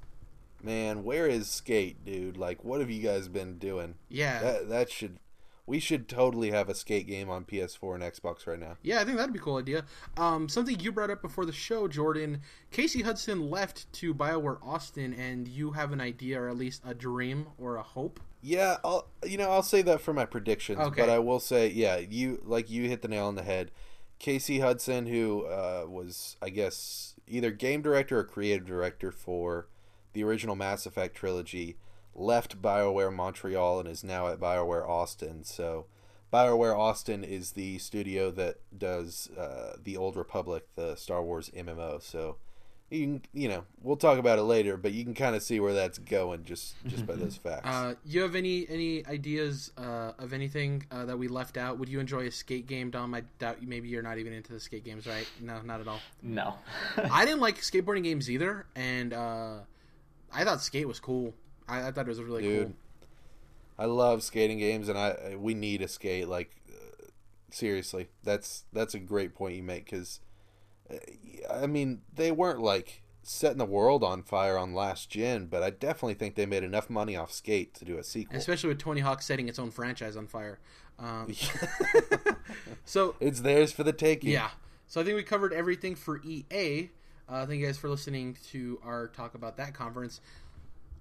B: man, where is Skate, dude? Like, what have you guys been doing?
A: Yeah,
B: That that should we should totally have a Skate game on PS4 and Xbox right now.
A: Yeah, I think that'd be a cool idea. Um, something you brought up before the show, Jordan. Casey Hudson left to Bioware Austin, and you have an idea, or at least a dream or a hope.
B: Yeah, I'll you know I'll say that for my predictions,
A: Okay.
B: but I will say yeah, you like you hit the nail on the head. Casey Hudson, who uh, was I guess either game director or creative director for the original Mass Effect trilogy, left BioWare Montreal and is now at BioWare Austin. So BioWare Austin is the studio that does uh, the Old Republic, the Star Wars MMO. So you can you know we'll talk about it later, but you can kind of see where that's going just just by those facts.
A: Uh, you have any any ideas uh, of anything uh, that we left out? Would you enjoy a skate game, Dom? I doubt maybe you're not even into the skate games, right? No, not at all.
C: No.
A: I didn't like skateboarding games either, and uh, I thought skate was cool. I, I thought it was really
B: Dude,
A: cool.
B: I love skating games, and I we need a skate. Like uh, seriously, that's that's a great point you make because I mean they weren't like setting the world on fire on last gen, but I definitely think they made enough money off Skate to do a sequel.
A: Especially with Tony Hawk setting its own franchise on fire. Um, so
B: it's theirs for the taking.
A: Yeah. So I think we covered everything for EA. Uh, thank you guys for listening to our talk about that conference.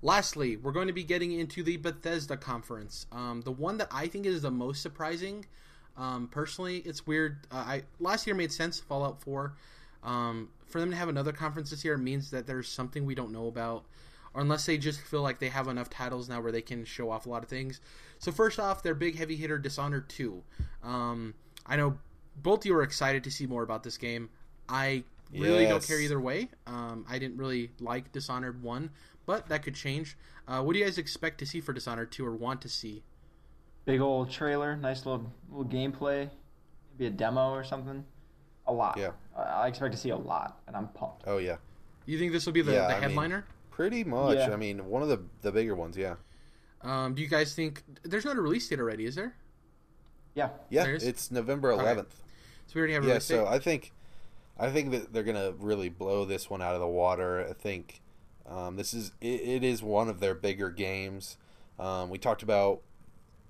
A: Lastly, we're going to be getting into the Bethesda conference. Um, the one that I think is the most surprising. Um, personally, it's weird. Uh, I last year made sense. Fallout Four. Um, for them to have another conference this year means that there's something we don't know about. or unless they just feel like they have enough titles now where they can show off a lot of things. So first off, their big heavy hitter Dishonored two. Um, I know both of you are excited to see more about this game. I really don't care either way. Um, I didn't really like Dishonored one, but that could change. Uh, what do you guys expect to see for Dishonored two or want to see?
C: Big old trailer, nice little little gameplay, maybe a demo or something. A lot.
B: Yeah.
C: I I expect to see a lot, and I'm pumped.
B: Oh yeah,
A: You think this will be the,
B: Yeah,
A: the
B: I mean-
A: headliner?
B: pretty much.
C: Yeah.
B: I mean, one of the the bigger ones. Yeah,
A: Um, do you guys think there's not a release date already? Is there?
C: Yeah.
B: yeah.
A: There is?
B: It's November
A: Okay.
B: 11th.
A: So we already have a
B: Yeah,
A: release
B: so
A: date.
B: I think, I think that they're gonna really blow this one out of the water. I think um, this is it, it is one of their bigger games. Um, we talked about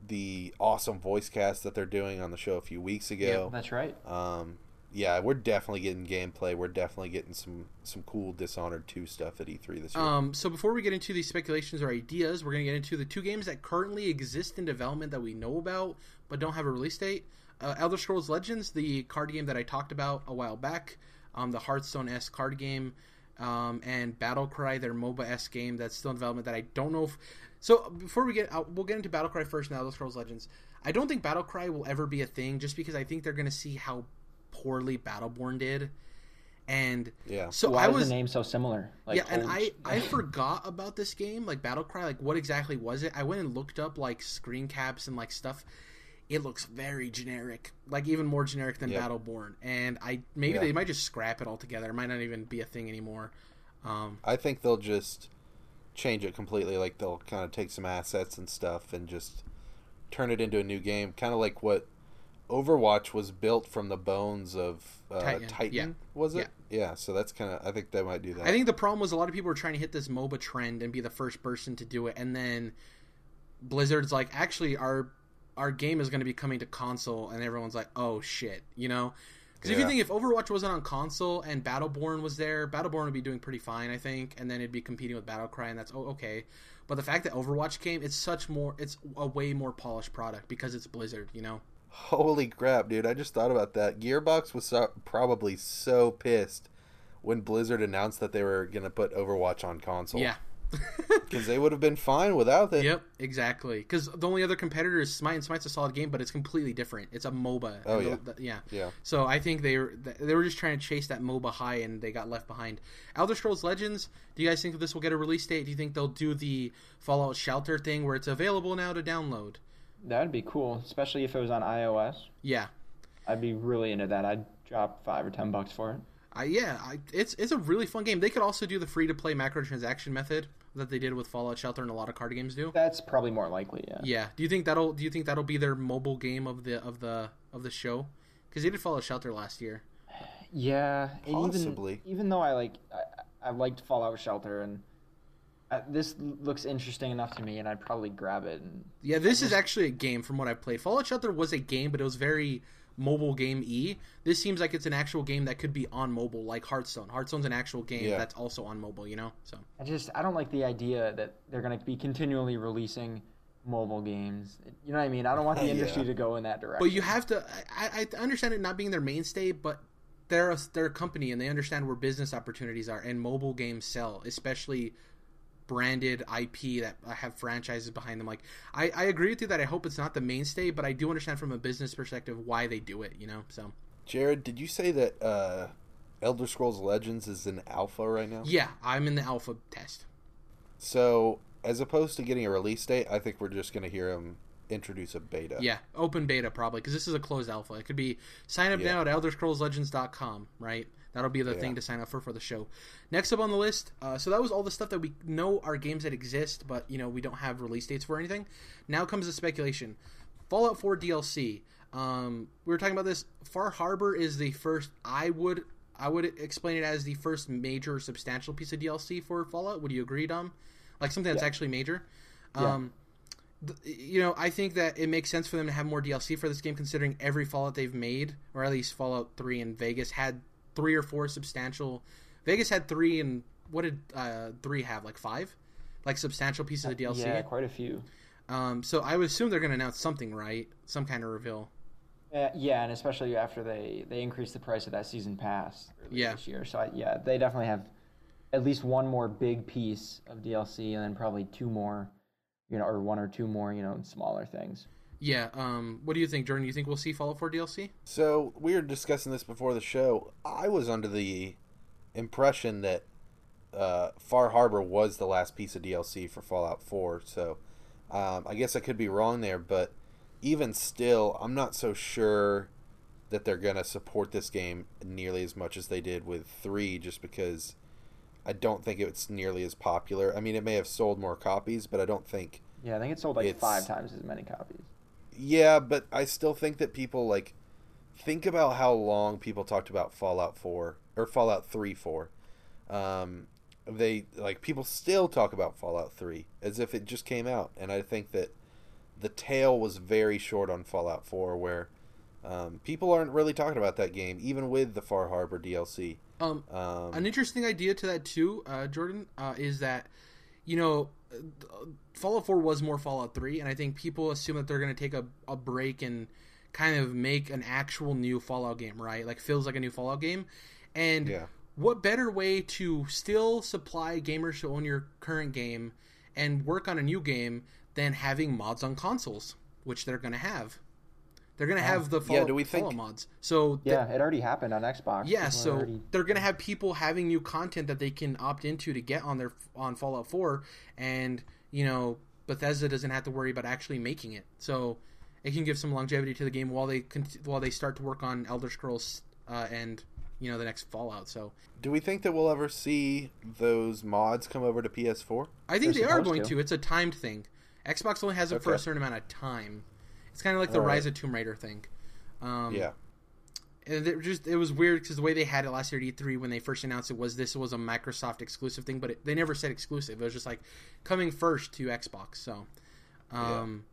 B: the awesome voice cast that they're doing on the show a few weeks ago.
C: Yeah, That's right.
B: Um, yeah, we're definitely getting gameplay. We're definitely getting some some cool Dishonored two stuff at E3 this year.
A: Um, so before we get into these speculations or ideas, we're going to get into the two games that currently exist in development that we know about but don't have a release date. Uh, Elder Scrolls Legends, the card game that I talked about a while back, um, the Hearthstone S card game, um, and Battlecry, their MOBA S game that's still in development that I don't know if. So before we get out, we'll get into Battlecry first Now, Elder Scrolls Legends. I don't think Battlecry will ever be a thing just because I think they're going to see how poorly Battleborn did. And
B: yeah,
A: so
C: Why
A: I
C: is
A: was
C: the name so similar? Like,
A: yeah, and I I forgot about this game, like Battlecry. Like, what exactly was it? I went and looked up like screen caps and like stuff. It looks very generic, like even more generic than
B: Yep.
A: Battleborn. And I maybe
B: Yeah.
A: they might just scrap it altogether. It might not even be a thing anymore. Um,
B: I think they'll just change it completely. Like they'll kind of take some assets and stuff and just turn it into a new game, kind of like what Overwatch was built from the bones of uh,
A: Titan,
B: Titan.
A: yeah.
B: Was it? Yeah. So that's kind of. I think they might do that.
A: I think the problem was a lot of people were trying to hit this MOBA trend and be the first person to do it, and then Blizzard's like, actually, our our game is going to be coming to console, and everyone's like, oh shit, you know. Because if you think if Overwatch wasn't on console and Battleborn was there, Battleborn would be doing pretty fine, I think, and then it'd be competing with Battlecry, and that's oh okay. But the fact that Overwatch came, it's such more, it's a way more polished product because it's Blizzard, you know.
B: Holy crap, dude! I just thought about that. Gearbox was so, probably so pissed when Blizzard announced that they were gonna put Overwatch on console.
A: Yeah.
B: because they would have been fine without it.
A: Yep, exactly. Because the only other competitor is Smite, and Smite's a solid game, but it's completely different. It's a MOBA.
B: Oh, yeah.
A: the- the- yeah.
B: Yeah.
A: So I think they were they were just trying to chase that MOBA high, and they got left behind. Elder Scrolls Legends. Do you guys think that this will get a release date? Do you think they'll do the Fallout Shelter thing where it's available now to download?
C: That would be cool, especially if it was on iOS.
A: Yeah.
C: I'd be really into that. I'd drop five or ten bucks for it.
A: I, yeah, I, it's it's a really fun game. They could also do the free to play macrotransaction method that they did with Fallout Shelter and a lot of card games do.
C: That's probably more likely. Yeah.
A: Yeah. Do you think that'll do you think that'll be their mobile game of the of the of the show? Because they did Fallout Shelter last year.
C: Yeah,
B: Possibly.
C: Even, even though I like, I, I liked Fallout Shelter, and uh, this looks interesting enough to me, and I'd probably grab it. And
A: Yeah, this is actually a game from what I've played. Fallout Shelter was a game, but it was very mobile game e. This seems like it's an actual game that could be on mobile, like Hearthstone. Hearthstone's an actual game
B: Yeah.
A: that's also on mobile. You know, so
C: I just, I don't like the idea that they're going to be continually releasing mobile games. You know what I mean? I don't want the
B: Yeah.
C: industry to go in that direction.
A: but you have to. I, I understand it not being their mainstay, but they're a, they're a company and they understand where business opportunities are, and mobile games sell, especially branded IP that have franchises behind them. Like I, I agree with you that I hope it's not the mainstay, but I do understand from a business perspective why they do it. You know, so.
B: Jared, did you say that uh, Elder Scrolls Legends is in alpha right now?
A: Yeah, I'm in the alpha test.
B: So, as opposed to getting a release date, I think we're just going to hear them introduce a beta.
A: Yeah, open beta probably because this is a closed alpha. It could be sign up
B: Yeah.
A: now at ElderScrollsLegends.com, right? That'll be the
B: Yeah.
A: thing to sign up for for the show. Next up on the list, uh, so that was all the stuff that we know are games that exist, but you know we don't have release dates for anything. Now comes the speculation. Fallout 4 DLC. Um, we were talking about this. Far Harbor is the first. I would I would explain it as the first major substantial piece of DLC for Fallout. Would you agree, Dom? Like something that's
C: Yeah.
A: actually major.
C: Yeah.
A: Um, th- you know, I think that it makes sense for them to have more DLC for this game, considering every Fallout they've made, or at least Fallout Three and Vegas had three or four substantial. Vegas had three, and what did uh, three have? Like five, like substantial pieces of DLC.
C: Yeah, quite a few.
A: Um, so I would assume they're going to announce something, right? Some kind of reveal.
C: Uh, yeah, and especially after they they increased the price of that season pass
A: Yeah.
C: this year. So I, yeah, they definitely have at least one more big piece of DLC, and then probably two more, you know, or one or two more, you know, smaller things.
A: Yeah. Um. What do you think, Jordan? Do you think we'll see Fallout 4 DLC?
B: So we were discussing this before the show. I was under the impression that uh, Far Harbor was the last piece of DLC for Fallout 4. So um, I guess I could be wrong there, but even still, I'm not so sure that they're gonna support this game nearly as much as they did with three, just because I don't think it's nearly as popular. I mean, it may have sold more copies, but I don't think.
C: Yeah, I think it sold like
B: It's-
C: five times as many copies.
B: Yeah, but I still think that people like think about how long people talked about Fallout 4 or Fallout 3 for. Um, they like people still talk about Fallout 3 as if it just came out, and I think that the tail was very short on Fallout 4, where um, people aren't really talking about that game, even with the Far Harbor DLC.
A: Um.
B: Um,
A: An interesting idea to that too, uh, Jordan, uh, is that you know Fallout 4 was more Fallout 3, and I think people assume that they're going to take a, a break and kind of make an actual new Fallout game, right? Like feels like a new Fallout game, and
B: yeah,
A: what better way to still supply gamers to own your current game and work on a new game than having mods on consoles, which they're going to have. They're going to have the Fallout,
B: do we think-
A: mods. So th-
C: Yeah, it already happened on Xbox.
A: yeah,
C: People
A: so
C: already-
A: they're gonna have people having new content that they can opt into to get on their on Fallout 4, and you know Bethesda doesn't have to worry about actually making it. So it can give some longevity to the game while they while they start to work on Elder Scrolls uh, and you know the next Fallout. So
B: do we think that we'll ever see those mods come over to PS4?
A: I think
C: They're
A: they are going
C: to.
A: to. It's a timed thing. Xbox only has it for a certain amount of time. It's kind of like the
B: Alright.
A: Rise of Tomb Raider thing. Um,
B: yeah,
A: and it just it was weird because the way they had it last year at E3 when they first announced it was this was a Microsoft exclusive thing, but it, they never said exclusive. It was just like coming first to Xbox. So, um,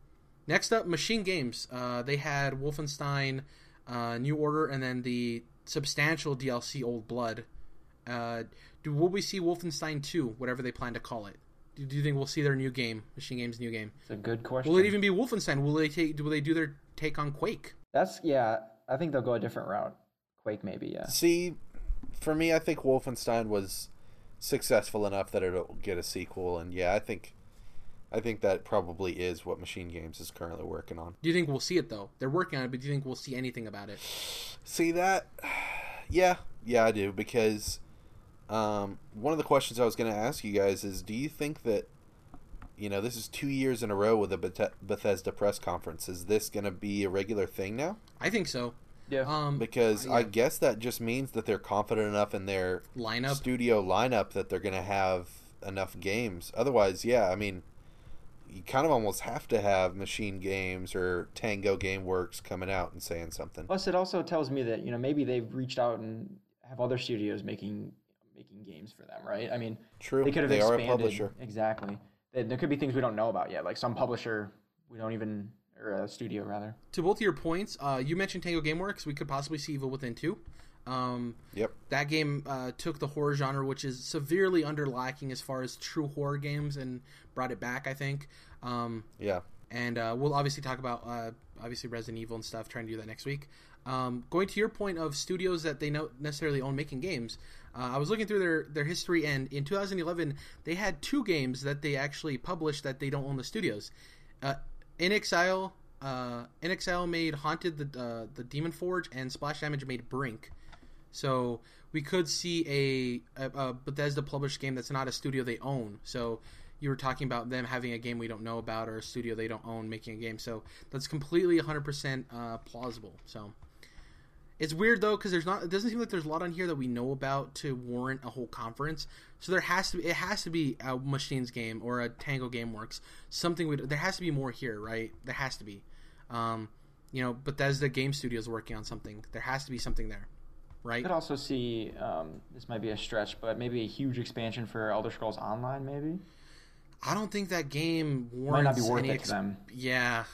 A: next up, Machine Games. Uh, they had Wolfenstein, uh, New Order, and then the substantial DLC Old Blood. Uh, do will we see Wolfenstein 2, whatever they plan to call it? Do, do you think we'll see their new game, Machine Games' new game?
C: It's a good question.
A: Will it even be Wolfenstein? Will they take? Will they do their take on Quake?
C: That's yeah. I think they'll go a different route. Quake maybe. Yeah.
B: See, for me, I think Wolfenstein was successful enough that it'll get a sequel, and yeah, I think, I think that probably is what Machine Games is currently working on.
A: Do you think we'll see it though? They're working on it, but do you think we'll see anything about it?
B: See that? Yeah, yeah, I do because um, one of the questions I was going to ask you guys is, do you think that you know this is two years in a row with a Beth- Bethesda press conference? Is this going to be a regular thing now?
A: I think so.
C: Yeah.
A: Um,
B: Because
A: yeah.
B: I guess that just means that they're confident enough in their
A: lineup.
B: studio lineup that they're going to have enough games. Otherwise, yeah, I mean, you kind of almost have to have Machine Games or Tango GameWorks coming out and saying something.
C: Plus, it also tells me that you know maybe they've reached out and have other studios making making games for them, right? I mean,
B: True,
C: they could have
B: they are a
C: expanded
B: publisher.
C: exactly. There there could be things we don't know about yet, like some publisher we don't even or a studio rather.
A: To both of your points, uh, you mentioned Tango GameWorks. We could possibly see Evil Within two. Um,
B: Yep.
A: that game uh, took the horror genre, which is severely under lacking as far as true horror games, and brought it back. I think. Um,
B: Yeah.
A: and uh, we'll obviously talk about uh, obviously Resident Evil and stuff. Trying to do that next week. Um, going to your point of studios that they don't necessarily own making games, uh, I was looking through their their history, and in 2011 they had two games that they actually published that they don't own the studios. Uh, inXile, uh, inXile made Haunted the uh, the Demon Forge, and Splash Damage made Brink. So we could see a, a, a Bethesda published game that's not a studio they own. So you were talking about them having a game we don't know about or a studio they don't own making a game. So that's completely 100% uh, plausible. So it's weird though because there's not. It doesn't seem like there's a lot on here that we know about to warrant a whole conference. So there has to be. It has to be a Machines game or a Tango GameWorks. Something. We, there has to be more here, right? There has to be. Um, you know, but that's the Game Studios working on something. There has to be something there, right?
C: I could also see um, this might be a stretch, but maybe a huge expansion for Elder Scrolls Online, maybe.
A: I don't think that game warrants
C: Might not be worth
A: any
C: it
A: ex-
C: to them.
A: Yeah,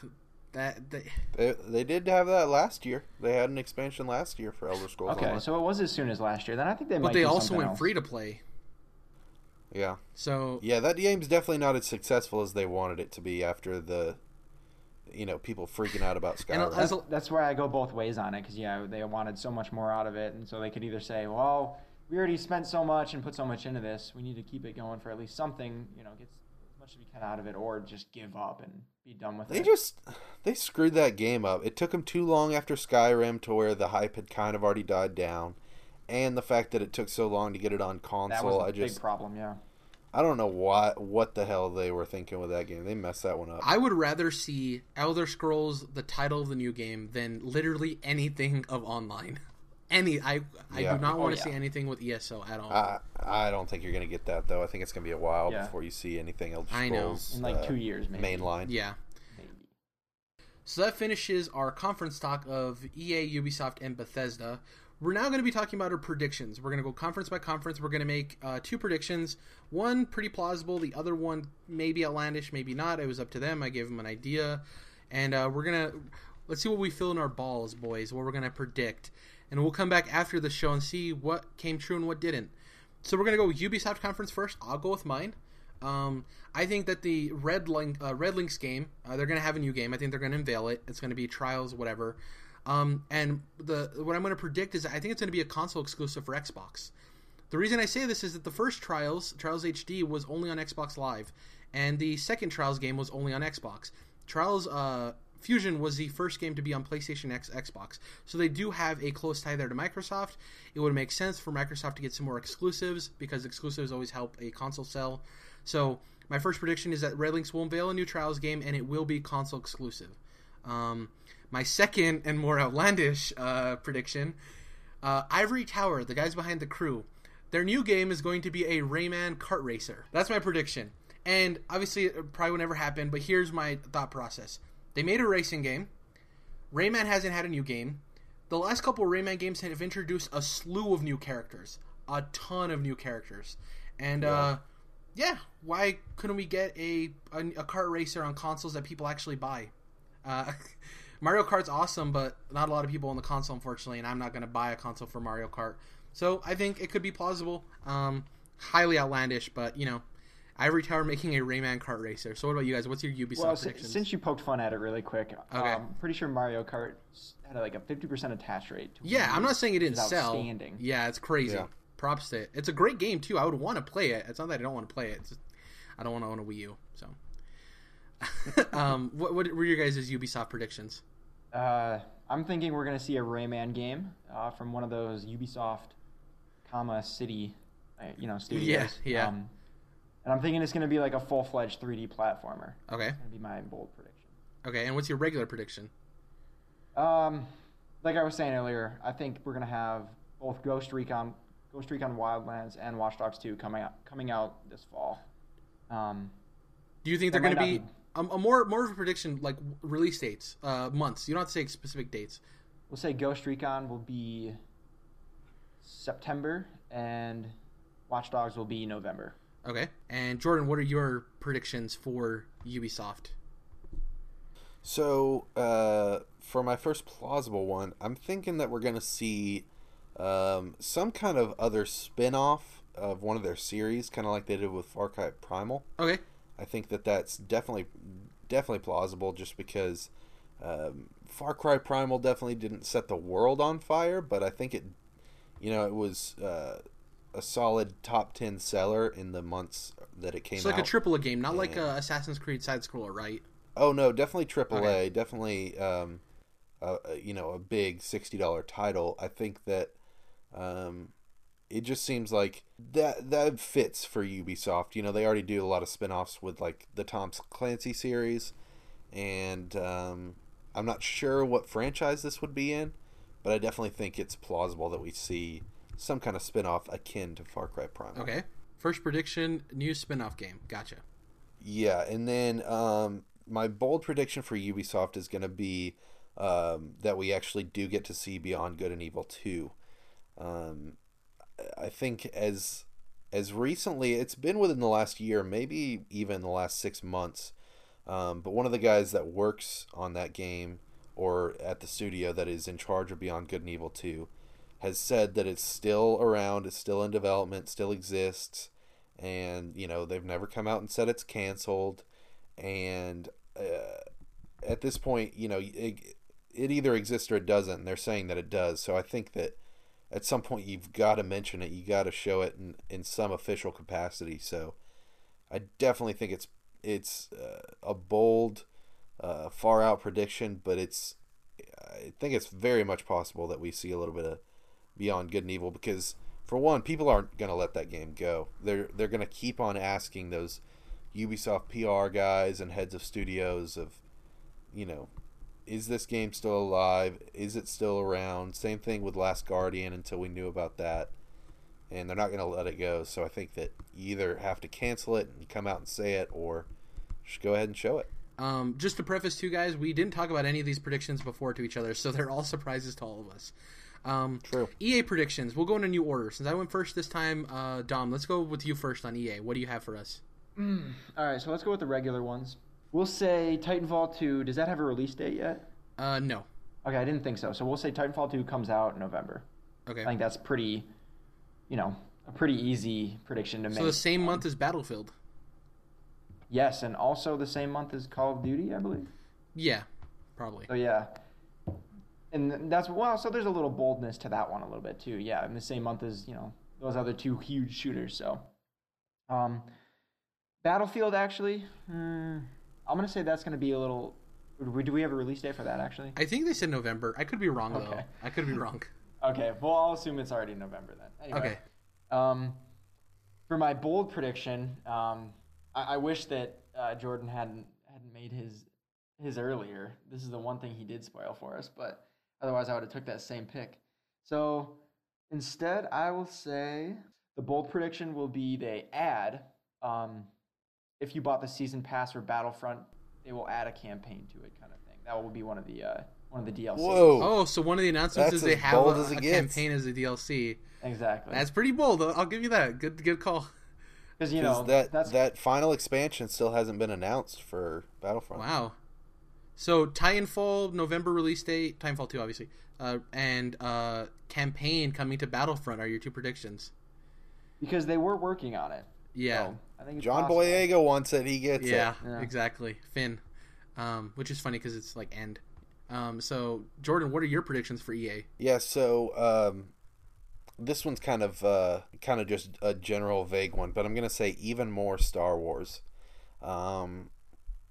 A: that, that
B: They, they did have that last year. They had an expansion last year for Elder Scrolls
C: Okay,
B: Online.
C: so it was as soon as last year. Then I think they
A: but
C: might.
A: they
C: do
A: also went
C: else.
A: free to play.
B: Yeah.
A: So
B: Yeah, that game's definitely not as successful as they wanted it to be after the, you know, people freaking out about
A: And
B: Skyrim.
A: as
C: That's, that's where I go both ways on it because yeah, they wanted so much more out of it, and so they could either say, well, we already spent so much and put so much into this. We need to keep it going for at least something. You know, get as much as we can out of it, or just give up and be done with
B: They
C: it.
B: They just they screwed that game up. It took them too long after Skyrim to where the hype had kind of already died down, and the fact that it took so long to get it on
C: that
B: console.
C: was the
B: I
C: big
B: just
C: problem. Yeah.
B: I don't know what what the hell they were thinking with that game. They messed that one up.
A: I would rather see Elder Scrolls, the title of the new game, than literally anything of online. Any, I, I
B: Yeah.
A: do not
C: Oh,
A: want to
C: yeah.
A: see anything with ESO at all.
B: I I don't think you're gonna get that though. I think it's gonna be a while
C: Yeah.
B: before you see anything else.
A: I know.
C: In like two years, maybe.
B: mainline.
A: yeah.
C: Maybe.
A: So that finishes our conference talk of EA, Ubisoft, and Bethesda. We're now going to be talking about our predictions. We're going to go conference by conference. We're going to make uh, two predictions. One pretty plausible. The other one maybe outlandish, maybe not. It was up to them. I gave them an idea, and uh, we're gonna let's see what we fill in our balls, boys. What we're going to predict, and we'll come back after the show and see what came true and what didn't. So we're gonna go Ubisoft conference first. I'll go with mine. Um, I think that the Red Link, uh, RedLynx game, uh, they're to have a new game. I think they're to unveil it. It's to be Trials, whatever. Um, and the what I'm to predict is I think it's to be a console exclusive for Xbox. The reason I say this is that the first Trials, Trials HD, was only on Xbox Live, and the second Trials game was only on Xbox. Trials uh, Fusion was the first game to be on PlayStation X, Xbox, so they do have a close tie there to Microsoft. It would make sense for Microsoft to get some more exclusives because exclusives always help a console sell. So my first prediction is that RedLynx will unveil a new Trials game and it will be console exclusive. Um, my second and more outlandish uh, prediction: uh, Ivory Tower, the guys behind the crew, their new game is going to be a Rayman kart racer. That's my prediction. And obviously, it probably will never happen. But here's my thought process: They made a racing game. Rayman hasn't had a new game. The last couple Rayman games have introduced a slew of new characters, a ton of new characters, and uh, yeah, why couldn't we get a, a a kart racer on consoles that people actually buy? Uh, Mario Kart's awesome, but not a lot of people on the console, unfortunately, and I'm not going to buy a console for Mario Kart. So I think it could be plausible. Um, highly outlandish, but you know, Ivory Tower making a Rayman kart racer. So what about you guys? What's your Ubisoft
C: Well, si-
A: predictions?
C: since you poked fun at it really quick,
A: Okay.
C: um, pretty sure Mario Kart had like a 50% attach rate. To
A: yeah, I'm not saying it didn't sell.
C: Outstanding.
A: Yeah, it's crazy.
B: Yeah.
A: Props to it. It's a great game too. I would want to play it. It's not that I don't want to play it. It's just, I don't want to own a Wii U. So, um, what, what were your guys' Ubisoft predictions?
C: Uh, I'm thinking we're gonna see a Rayman game uh, from one of those Ubisoft, comma City, uh, you know, studios.
A: Yeah, yeah.
C: Um, and I'm thinking it's gonna be like a full-fledged 3D platformer.
A: Okay,
C: That's gonna be my bold prediction.
A: okay. And what's your regular prediction?
C: Um, like I was saying earlier, I think we're gonna have both Ghost Recon, Ghost Recon Wildlands, and Watch Dogs 2 coming out coming out this fall. Um,
A: Do you think they're going to be
C: not
A: a, a more more of a prediction like release dates, uh, months? You don't have to say specific dates.
C: we'll say Ghost Recon will be September, and Watch Dogs will be November.
A: Okay. And Jordan, what are your predictions for Ubisoft?
B: So, uh, for my first plausible one, I'm thinking that we're going to see um, some kind of other spin off of one of their series, kind of like they did with Far Cry Primal.
A: Okay.
B: I think that that's definitely definitely plausible just because um, Far Cry Primal definitely didn't set the world on fire, but I think it, you know, it was uh, a solid top 10 seller in the months that it came out.
A: It's like
B: out.
A: a triple A game, not like a Assassin's Creed side scroller, right?
B: Oh no, definitely AAA.
A: Okay.
B: Definitely, um, uh, you know, a big sixty dollar title. I think that um, it just seems like that that fits for Ubisoft. You know, they already do a lot of spin-offs with like the Tom Clancy series, and um, I'm not sure what franchise this would be in, but I definitely think it's plausible that we see some kind of spin-off akin to Far Cry Primal.
A: Okay. First prediction: new spin-off game. Gotcha.
B: Yeah, and then um, my bold prediction for Ubisoft is going to be um, that we actually do get to see Beyond Good and Evil 2. Um, I think as as recently, it's been within the last year, maybe even the last six months. Um, but one of the guys that works on that game or at the studio that is in charge of Beyond Good and Evil 2 has said that it's still around, it's still in development, still exists, and you know they've never come out and said it's canceled. And uh, at this point, you know it, it either exists or it doesn't. And they're saying that it does. So I think that at some point you've got to mention it. You got to show it in, in some official capacity. So I definitely think it's it's uh, a bold, uh, far out prediction, but it's I think it's very much possible that we see a little bit of Beyond Good and Evil because for one, people aren't going to let that game go. They're they're going to keep on asking those Ubisoft PR guys and heads of studios of, you know, is this game still alive? Is it still around? Same thing with Last Guardian until we knew about that. And they're not going to let it go. So I think that you either have to cancel it and come out and say it or just go ahead and show it.
A: Um, just to preface, two guys, we didn't talk about any of these predictions before to each other, so they're all surprises to all of us. Um,
B: True.
A: EA predictions. We'll go in a new order. Since I went first this time, uh, Dom, let's go with you first on EA. What do you have for us?
C: All right, so let's go with the regular ones. We'll say Titanfall 2. Does that have a release date yet?
A: Uh, no.
C: Okay, I didn't think so. So we'll say Titanfall 2 comes out in November.
A: Okay.
C: I think that's pretty, you know, a pretty easy prediction to make.
A: So the same month as Battlefield.
C: Yes, and also the same month as Call of Duty, I believe.
A: Yeah, probably.
C: So yeah, and that's well. So there's a little boldness to that one a little bit too. Yeah, in the same month as you know those other two huge shooters. So, um, Battlefield actually, hmm, I'm gonna say that's gonna be a little. Do we, have a release date for that actually?
A: I think they said November. I could be wrong though. I could be wrong.
C: Okay, well I'll assume it's already November then. Anyway,
A: Okay.
C: Um, for my bold prediction, um, I, I wish that uh, Jordan hadn't hadn't made his his earlier. This is the one thing he did spoil for us, but otherwise I would have took that same pick. So instead, I will say the bold prediction will be they add um, if you bought the season pass for Battlefront, they will add a campaign to it, kind of thing. That will be one of the uh, one of the DLC.
B: Whoa.
A: Oh, so one of the announcements
B: That's
A: is they have a,
B: as
A: a campaign as a DLC.
C: exactly.
A: That's pretty bold. I'll I'll give you that. Good, good call.
C: because you
B: 'Cause
C: know
B: that
C: that's
B: that final expansion still hasn't been announced for Battlefront.
A: Wow. So Titanfall November release date, Titanfall two obviously, uh, and uh, campaign coming to Battlefront are your two predictions.
C: because they were working on it.
A: Yeah,
C: So, I think
B: John
C: possible.
B: Boyega wants it. He gets
A: yeah,
B: it.
C: Yeah.
A: exactly. Finn, um, which is funny because it's like end. Um, so Jordan, what are your predictions for EA?
B: Yeah. So um, this one's kind of uh, kind of just a general vague one, but I'm gonna say even more Star Wars. Um,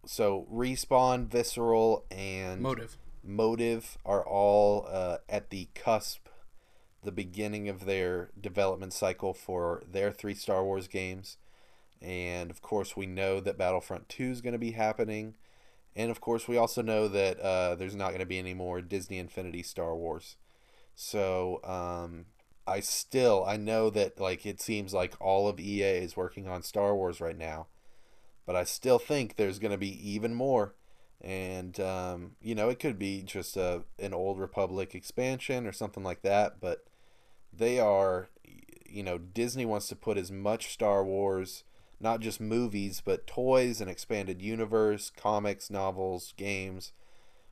B: so respawn, visceral, and
A: Motive.
B: motive are all uh, at the cusp the beginning of their development cycle for their three star wars games. And of course we know that battlefront 2 is going to be happening. And of course we also know that uh, there's not going to be any more disney infinity star wars. So um, i still i know that like it seems like all of ea is working on star wars right now but i still think there's going to be even more. And um, you know it could be just a an old republic expansion or something like that but they are you know disney wants to put as much star wars not just movies but toys and expanded universe comics novels games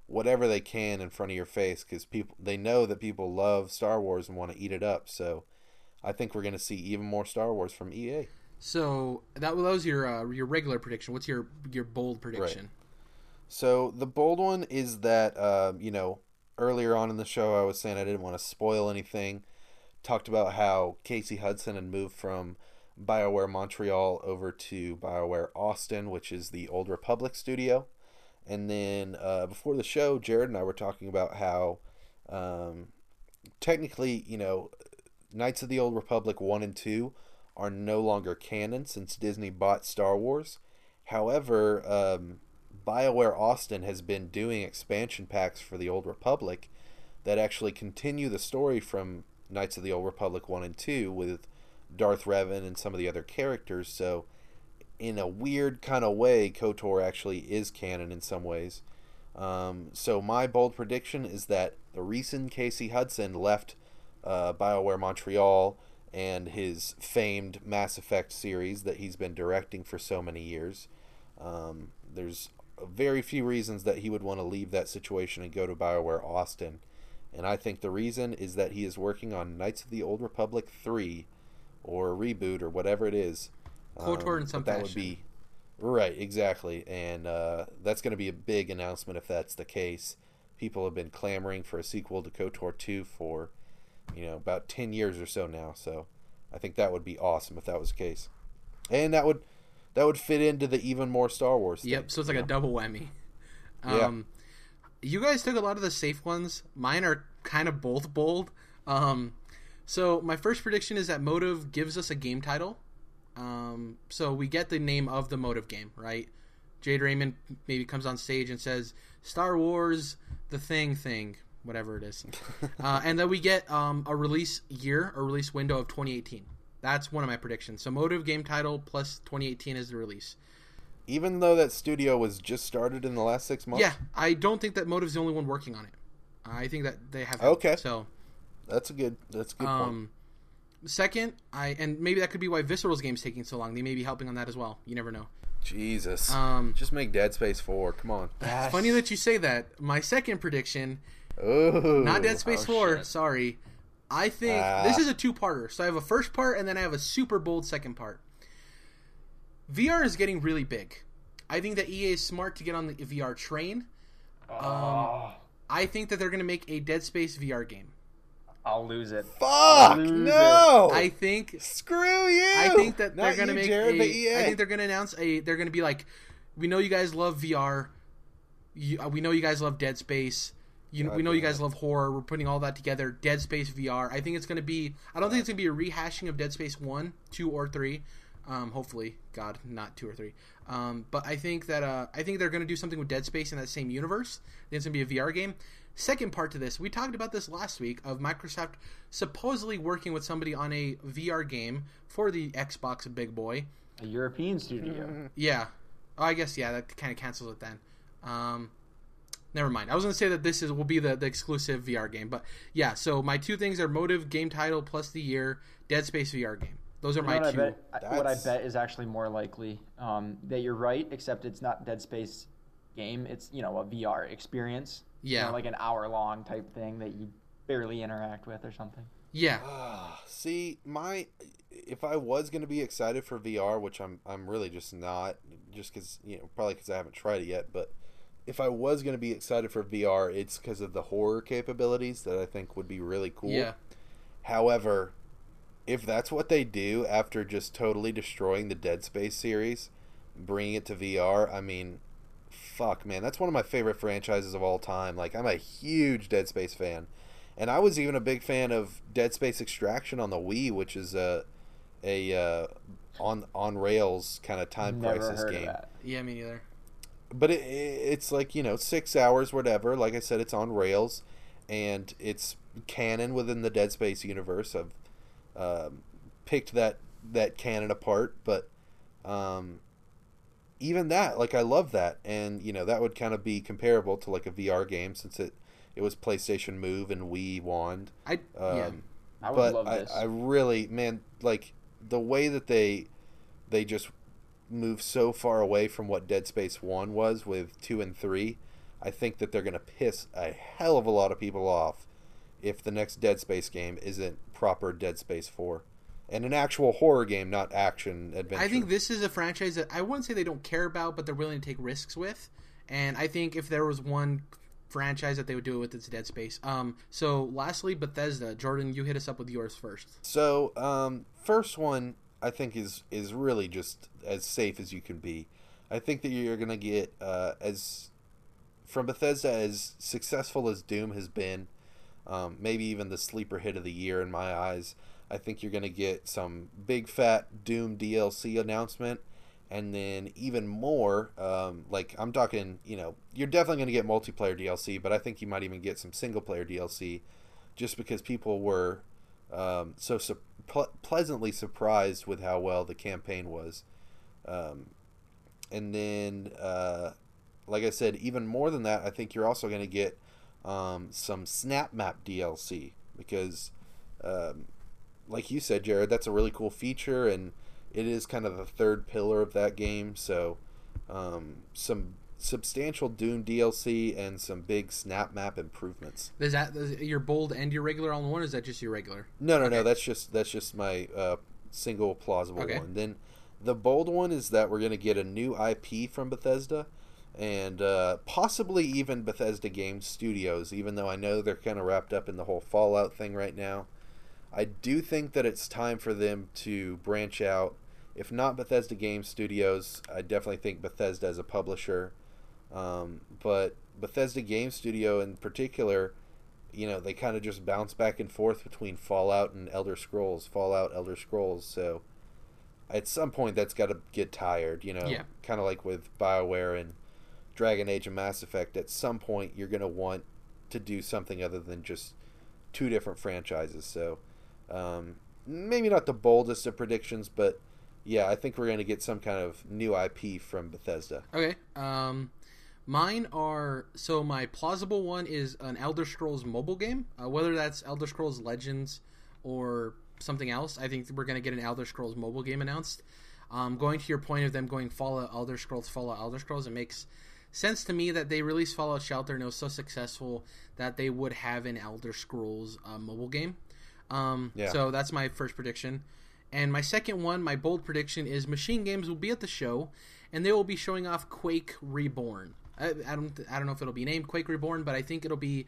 B: whatever they can in front of your face because people they know that people love star wars and want to eat it up. So i think we're going to see even more star wars from ea
A: So that, that was your uh, your regular prediction. What's your your bold prediction?
B: So the bold one is that uh, you know earlier on in the show I was saying I didn't want to spoil anything. Talked about how Casey Hudson had moved from BioWare Montreal over to BioWare Austin, which is the Old Republic studio. And then uh, before the show, Jared and I were talking about how um, technically, you know, Knights of the Old Republic 1 and 2 are no longer canon since Disney bought Star Wars. However, um, BioWare Austin has been doing expansion packs for the Old Republic that actually continue the story from Knights of the Old Republic 1 and 2 with Darth Revan and some of the other characters. So, in a weird kind of way, KOTOR actually is canon in some ways. Um, so, my bold prediction is that the reason Casey Hudson left uh, BioWare Montreal and his famed Mass Effect series that he's been directing for so many years. Um, there's very few reasons that he would want to leave that situation and go to BioWare Austin. And I think the reason is that he is working on Knights of the Old Republic 3 or reboot or whatever it is.
A: KOTOR in
B: but
A: some
B: that would be right, exactly. And uh, that's going to be a big announcement if that's the case. People have been clamoring for a sequel to KOTOR 2 for you know, about ten years or so now. So I think that would be awesome if that was the case, and that would that would fit into the even more Star Wars. Thing,
A: Yep. So it's like
B: you
A: a double whammy.
B: Yeah.
A: Um, you guys took a lot of the safe ones. Mine are kind of both bold. Um, so my first prediction is that Motive gives us a game title. Um, so we get the name of the Motive game, right? Jade Raymond maybe comes on stage and says Star Wars, the thing, thing, whatever it is, uh, and then we get um, a release year, a release window of 2018. That's one of my predictions. So Motive game title plus 2018 is the release.
B: Even though that studio was just started in the last six months.
A: Yeah, I don't think that Motive's the only one working on it. I think that they have.
B: Okay.
A: So,
B: that's a good. That's a good point.
A: um, second, I and maybe that could be why Visceral's game's taking so long. They may be helping on that as well. You never know.
B: Jesus,
A: Um,
B: just make Dead Space Four. Come on.
A: funny that you say that. My second prediction,
B: Oh,
A: not Dead Space Four.
C: shit.
A: Sorry, I think
B: Ah.
A: this is a two-parter. So I have a first part and then I have a super bold second part. VR is getting really big. I think that EA is smart to get on the VR train.
C: Oh,
A: I think that they're going to make a Dead Space VR game.
C: I'll lose it.
B: Fuck
C: Lose
B: no!
A: I think
B: Screw you!
A: I think that
B: Not
A: they're gonna make
B: Jared,
A: a.
B: EA.
A: I think they're gonna announce a. They're gonna be like, we know you guys love VR. You, uh, we know you guys love Dead Space. You,
B: God
A: we know you guys love horror. We're putting all that together. Dead Space VR. I think it's gonna be. I don't think it's gonna be a rehashing of Dead Space one, two, or three. Um, hopefully, God, not two or three. Um, but I think that uh, I think they're gonna do something with Dead Space in that same universe. I it's gonna be a VR game. Second part to this, we talked about this last week of Microsoft supposedly working with somebody on a VR game for the Xbox Big Boy.
C: A European studio.
A: Yeah, oh, I guess yeah, that kind of cancels it then. Um, never mind. I was gonna say that this is will be the, the exclusive VR game, but yeah. So my two things are Motive game title plus the year Dead Space VR game. Those are
C: You
A: my
C: know what, I
A: two.
C: bet, what I bet is actually more likely um, that you're right, except it's not Dead Space game. It's you know a VR experience. You
A: Yeah.
C: know, like an hour long type thing that you barely interact with or something.
A: Yeah,
B: Ah, see, my if I was going to be excited for VR, which I'm I'm really just not, just because you know probably because I haven't tried it yet. But if I was going to be excited for VR, it's because of the horror capabilities that I think would be really cool.
A: yeah,
B: However, if that's what they do after just totally destroying the Dead Space series, bringing it to VR, I mean, fuck, man, that's one of my favorite franchises of all time. Like, I'm a huge Dead Space fan, and I was even a big fan of Dead Space Extraction on the Wii, which is a a uh, on on rails kind of time
C: Never
B: crisis
C: heard
B: game
C: of that.
A: yeah. Me neither.
B: But it, it's like you know six hours whatever like i said it's on rails and it's canon within the dead space universe i've um, picked that that canon apart but um, even that like i love that and you know that would kind of be comparable to like a vr game since it it was playstation move and wii wand
A: I
B: um,
A: yeah.
C: I would
B: but
C: love
B: I,
C: this.
B: I really man like the way that they they just move so far away from what Dead Space 1 was with 2 and 3 I think that they're going to piss a hell of a lot of people off if the next Dead Space game isn't proper Dead Space 4 and an actual horror game not action adventure
A: I think this is a franchise that I wouldn't say they don't care about, but they're willing to take risks with. And I think if there was one franchise that they would do it with, it's Dead Space. Um. So, lastly, Bethesda. Jordan, you hit us up with yours first.
B: So, um, first one I think is is really just as safe as you can be. I think that you're gonna get uh, as from Bethesda as successful as Doom has been, um, maybe even the sleeper hit of the year in my eyes. I think you're gonna get some big fat Doom DLC announcement, and then even more. Um, like I'm talking, you know, you're definitely gonna get multiplayer DLC, but I think you might even get some single player DLC, just because people were um, so su- ple- pleasantly surprised with how well the campaign was. Um, and then, uh, like I said, even more than that, I think you're also going to get um, some SnapMap DLC because, um, like you said, Jared, that's a really cool feature, and it is kind of the third pillar of that game. So, um, some substantial Doom DLC and some big SnapMap improvements.
A: Is that is your bold and your regular all in one? Or is that just your regular?
B: No, no, no. That's just that's just my uh, single plausible
A: Okay.
B: one. Then the bold one is that we're gonna get a new IP from Bethesda, and uh, possibly even Bethesda Game Studios, even though I know they're kind of wrapped up in the whole Fallout thing right now. I do think that it's time for them to branch out. If not Bethesda Game Studios, I definitely think Bethesda as a publisher. Um, but Bethesda Game Studio in particular, you know, they kind of just bounce back and forth between Fallout and Elder Scrolls, Fallout, Elder Scrolls. So at some point, that's got to get tired, you know,
A: Yeah.
B: kind of like with BioWare and Dragon Age and Mass Effect. At some point, you're going to want to do something other than just two different franchises. So um, maybe not the boldest of predictions, but yeah, I think we're going to get some kind of new IP from Bethesda.
A: Okay. Um, mine are so my plausible one is an Elder Scrolls mobile game. Uh, whether that's Elder Scrolls Legends or something else, I think we're going to get an Elder Scrolls mobile game announced. Um, going to your point of them going Fallout, Elder Scrolls, Fallout, Elder Scrolls, it makes sense to me that they released Fallout Shelter and it was so successful that they would have an Elder Scrolls uh, mobile game. Um,
B: Yeah.
A: So that's my first prediction. And my second one, my bold prediction is MachineGames will be at the show, and they will be showing off Quake Reborn. I, I don't, I don't know if it'll be named Quake Reborn, but I think it'll be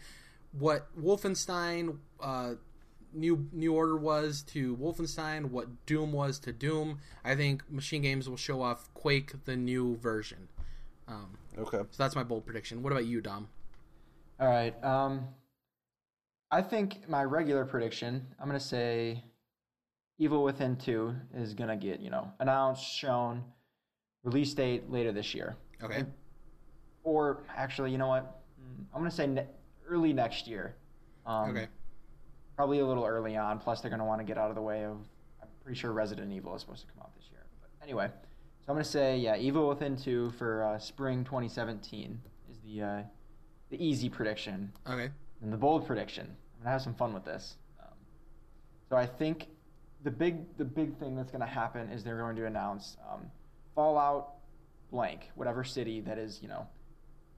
A: what Wolfenstein uh, New New Order was to Wolfenstein, what Doom was to Doom. I think MachineGames will show off Quake, the new version. Um,
B: Okay.
A: so that's my bold prediction. What about you, Dom?
C: All right. Um, I think my regular prediction, I'm gonna say, Evil Within Two is gonna get you know announced, shown, release date later this year,
A: Okay.
C: Or actually, you know what? I'm gonna say ne- early next year. Um,
A: Okay.
C: Probably a little early on. Plus, they're gonna want to get out of the way of. I'm pretty sure Resident Evil is supposed to come out this year. But anyway, so I'm gonna say yeah, Evil Within Two for uh, spring 2017 is the uh, the easy prediction.
A: Okay.
C: And the bold prediction. I'm gonna have some fun with this. Um, so I think the big the big thing that's gonna happen is they're going to announce um, Fallout blank, whatever city that is, you know,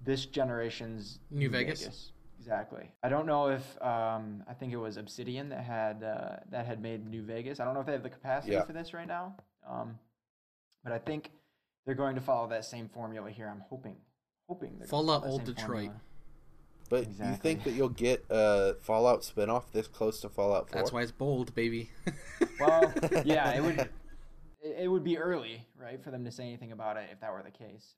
C: this generation's
A: New Vegas?
C: Exactly. I don't know if um, I think it was Obsidian that had uh, that had made New Vegas. I don't know if they have the capacity
B: Yeah.
C: for this right now. Um, but I think they're going to follow that same formula here. I'm hoping, hoping they're gonna
A: Fallout Old Detroit.
C: formula.
B: But you think that you'll get a Fallout spinoff this close to Fallout 4?
A: That's why it's bold, baby.
C: Well, yeah, it would. It it would be early, right, for them to say anything about it if that were the case.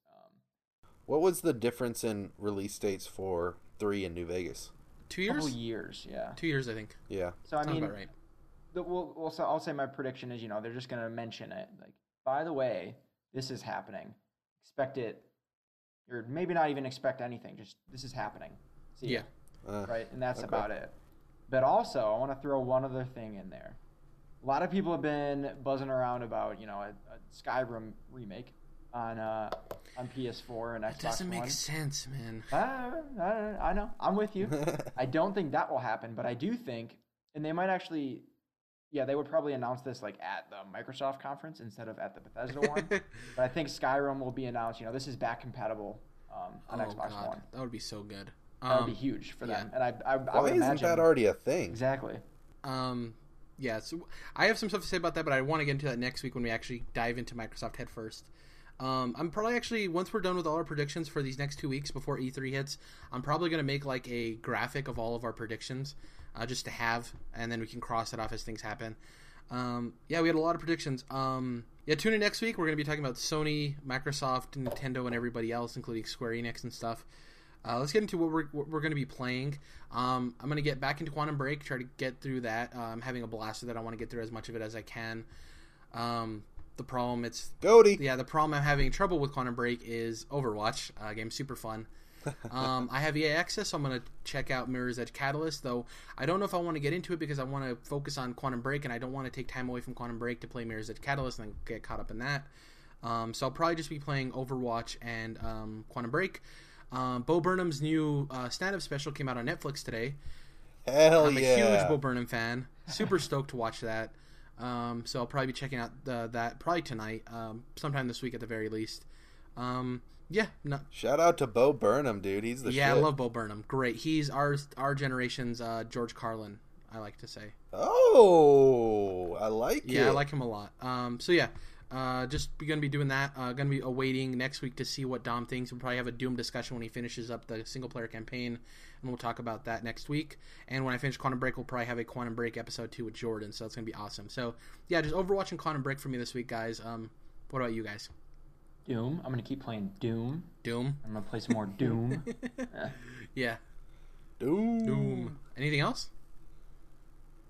B: What was the difference in release dates for 3 in New Vegas?
A: Two years.
C: couple
A: years.
C: years, yeah.
A: Two years, I think.
B: Yeah.
C: So I
A: Sounds
C: mean,
A: about right.
C: the, we'll, we'll, so I'll say my prediction is, you know, they're just gonna mention it. Like, by the way, this is happening. Expect it, or maybe not even expect anything. Just this is happening. See
A: Yeah.
B: Uh,
C: right, and that's
B: okay.
C: about it. But also, I want to throw one other thing in there. A lot of people have been buzzing around about, you know, a, a Skyrim remake on uh, on PS4 and Xbox One.
A: It doesn't make
C: One.
A: sense, man.
C: Uh, uh, I know. I'm with you. I don't think that will happen, but I do think, and they might actually, yeah, they would probably announce this like at the Microsoft conference instead of at the Bethesda one. but I think Skyrim will be announced. You know, this is back compatible um, on
A: oh
C: Xbox
A: god,
C: One.
A: that would be so good.
C: That would
A: Um,
C: be huge for
A: yeah.
C: them, and I, I, I
B: Why
C: would
B: isn't
C: imagine
B: that already a thing?
C: exactly.
A: Um, yeah, so I have some stuff to say about that, but I want to get into that next week when we actually dive into Microsoft head first. Um, I'm probably actually once we're done with all our predictions for these next two weeks before E3 hits, I'm probably to make like a graphic of all of our predictions, uh, just to have, and then we can cross it off as things happen. Um, yeah, we had a lot of predictions. Um, yeah, tune in next week. We're to be talking about Sony, Microsoft, Nintendo, and everybody else, including Square Enix and stuff. Uh, let's get into what we're, what we're going to be playing. Um, I'm going to get back into Quantum Break, try to get through that. Uh, I'm having a blast with it. I want to get through as much of it as I can. Um, the problem, it's
B: Goaty.
A: yeah, the problem I'm having trouble with Quantum Break is Overwatch. Uh, game's super fun. um, I have EA access, so I'm going to check out Mirror's Edge Catalyst, though I don't know if I want to get into it because I want to focus on Quantum Break, and I don't want to take time away from Quantum Break to play Mirror's Edge Catalyst and then get caught up in that. Um, so I'll probably just be playing Overwatch and um, Quantum Break. Um, Bo Burnham's new uh, stand-up special came out on Netflix today.
B: Hell
A: I'm a
B: yeah.
A: huge Bo Burnham fan. Super stoked to watch that. Um, so I'll probably be checking out the, that probably tonight, um, sometime this week at the very least. Um, yeah, no,
B: Shout out to Bo Burnham, dude. He's the
A: yeah,
B: shit.
A: I love Bo Burnham. Great, he's our our generation's uh, George Carlin. I like to say.
B: Oh, I like him.
A: Yeah,
B: it.
A: I like him a lot. Um, so yeah, uh, just going to be doing that. Uh, going to be awaiting next week to see what Dom thinks. We'll probably have a Doom discussion when he finishes up the single player campaign, and we'll talk about that next week. And when I finish Quantum Break, we'll probably have a Quantum Break episode two with Jordan. So it's going to be awesome. So yeah, just Overwatch and Quantum Break for me this week, guys. Um, what about you guys?
C: Doom. I'm gonna keep playing Doom.
A: Doom.
C: I'm gonna play some more Doom.
A: Yeah.
B: Doom.
A: Doom. Anything else?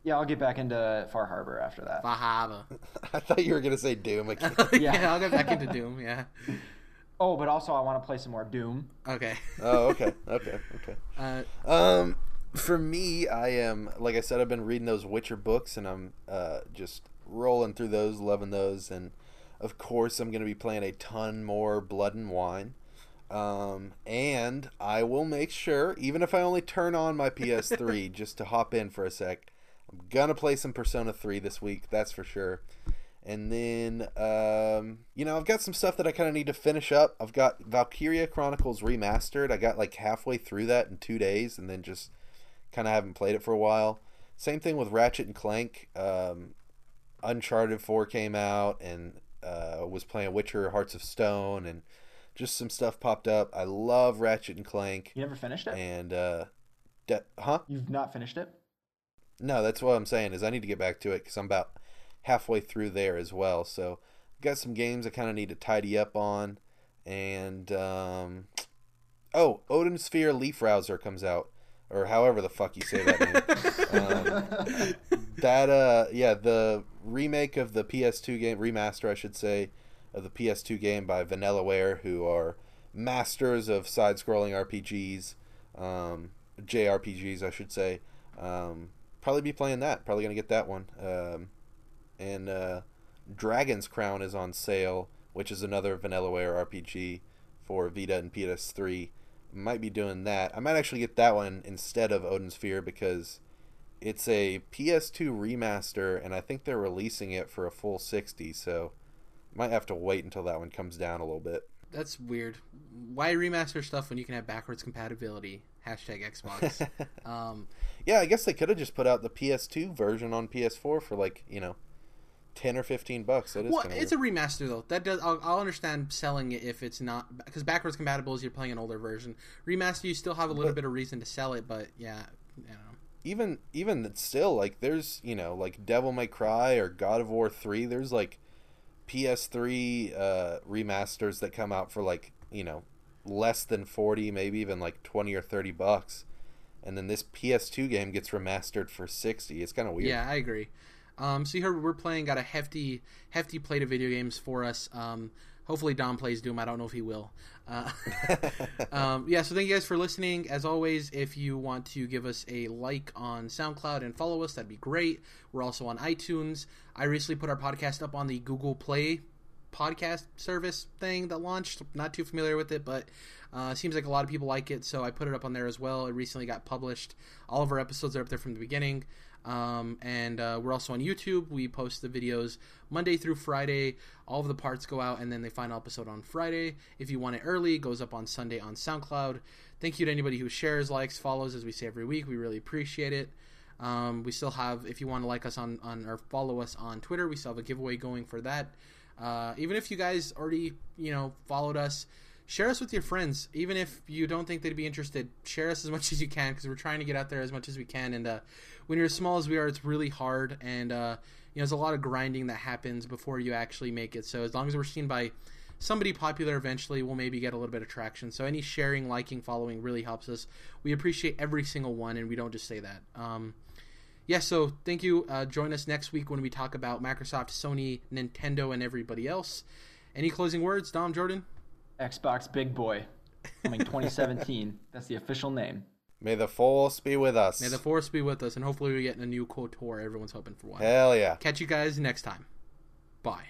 C: Yeah, I'll get back into Far Harbor after that.
A: Bahaba.
B: I thought you were gonna say Doom again.
A: yeah.
C: Yeah.
A: I'll get back into Doom. Yeah.
C: Oh, but also I want to play some more Doom.
A: Okay.
B: oh, okay, okay, okay.
A: Uh,
B: Um, for me, I am like I said, I've been reading those Witcher books, and I'm uh just rolling through those, loving those, and of course, I'm gonna be playing a ton more Blood and Wine. Um, and I will make sure, even if I only turn on my PS3 just to hop in for a sec, I'm gonna play some Persona 3 this week. That's for sure. And then, um, you know, I've got some stuff that I kind of need to finish up. I've got Valkyria Chronicles Remastered. I got like halfway through that in two days and then just kind of haven't played it for a while. Same thing with Ratchet and Clank. Um, Uncharted 4 came out and uh, was playing Witcher Hearts of Stone and just some stuff popped up. I love Ratchet and Clank.
C: You never finished it?
B: And, uh, de- huh?
C: You've not finished it?
B: No, that's what I'm saying is I need to get back to it because I'm about halfway through there as well. So got some games I kind of need to tidy up on, and um, oh, Odin Sphere Leaf Rouser comes out, or however the fuck you say that name. um, that uh, yeah, the remake of the PS2 game remaster, I should say, of the PS2 game by Vanillaware, who are masters of side-scrolling RPGs, um, JRPGs, I should say. Um, probably be playing that. Probably gonna get that one. Um, and uh, Dragon's Crown is on sale, which is another Vanillaware RPG for Vita and PS3. Might be doing that. I might actually get that one instead of Odin Sphere because it's a PS2 remaster, and I think they're releasing it for a full sixty. So might have to wait until that one comes down a little bit.
A: that's weird. Why remaster stuff when you can have backwards compatibility? Hashtag Xbox. um,
B: Yeah, I guess they could have just put out the PS2 version on PS4 for like you know, ten or fifteen bucks. That is
A: well, it's
B: weird.
A: a remaster though. That does. I'll, I'll understand selling it if it's not because backwards compatible is you're playing an older version. Remaster, you still have a little
B: But-
A: bit of reason to sell it, but yeah, you know.
B: even even that still like there's you know like Devil May Cry or God of War three. There's like PS3 uh, remasters that come out for like you know less than forty, maybe even like twenty or thirty bucks, and then this PS2 game gets remastered for sixty. It's kind of weird.
A: Yeah, I agree. Um, so you heard we're playing got a hefty, hefty plate of video games for us. Um, hopefully Dom plays Doom. I don't know if he will. Uh, um, yeah. So thank you guys for listening. As always, if you want to give us a like on SoundCloud and follow us, that'd be great. We're also on iTunes. I recently put our podcast up on the Google Play podcast service thing that launched. Not too familiar with it, but uh, seems like a lot of people like it, so I put it up on there as well. It recently got published. All of our episodes are up there from the beginning. Um, and uh, we're also on YouTube. We post the videos Monday through Friday. All of the parts go out, and then the final episode on Friday. If you want it early, it goes up on Sunday on SoundCloud. Thank you to anybody who shares, likes, follows, as we say every week. We really appreciate it. Um, we still have, if you want to like us on, on or follow us on Twitter, we still have a giveaway going for that. Uh, even if you guys already, you know, followed us, share us with your friends. Even if you don't think they'd be interested, share us as much as you can because we're trying to get out there as much as we can. And uh, when you're as small as we are, it's really hard, and uh, you know, there's a lot of grinding that happens before you actually make it. So as long as we're seen by somebody popular eventually we'll maybe get a little bit of traction so any sharing liking following really helps us we appreciate every single one and we don't just say that um, yeah, so thank you. Uh, join us next week when we talk about Microsoft, Sony, Nintendo, and everybody else. Any closing words, Dom Jordan?
C: Xbox Big Boy. Coming 2017. That's the official name.
B: May the force be with us.
A: May the force be with us, and hopefully we get a new KOTOR. Everyone's hoping for one.
B: Hell yeah.
A: Catch you guys next time. Bye.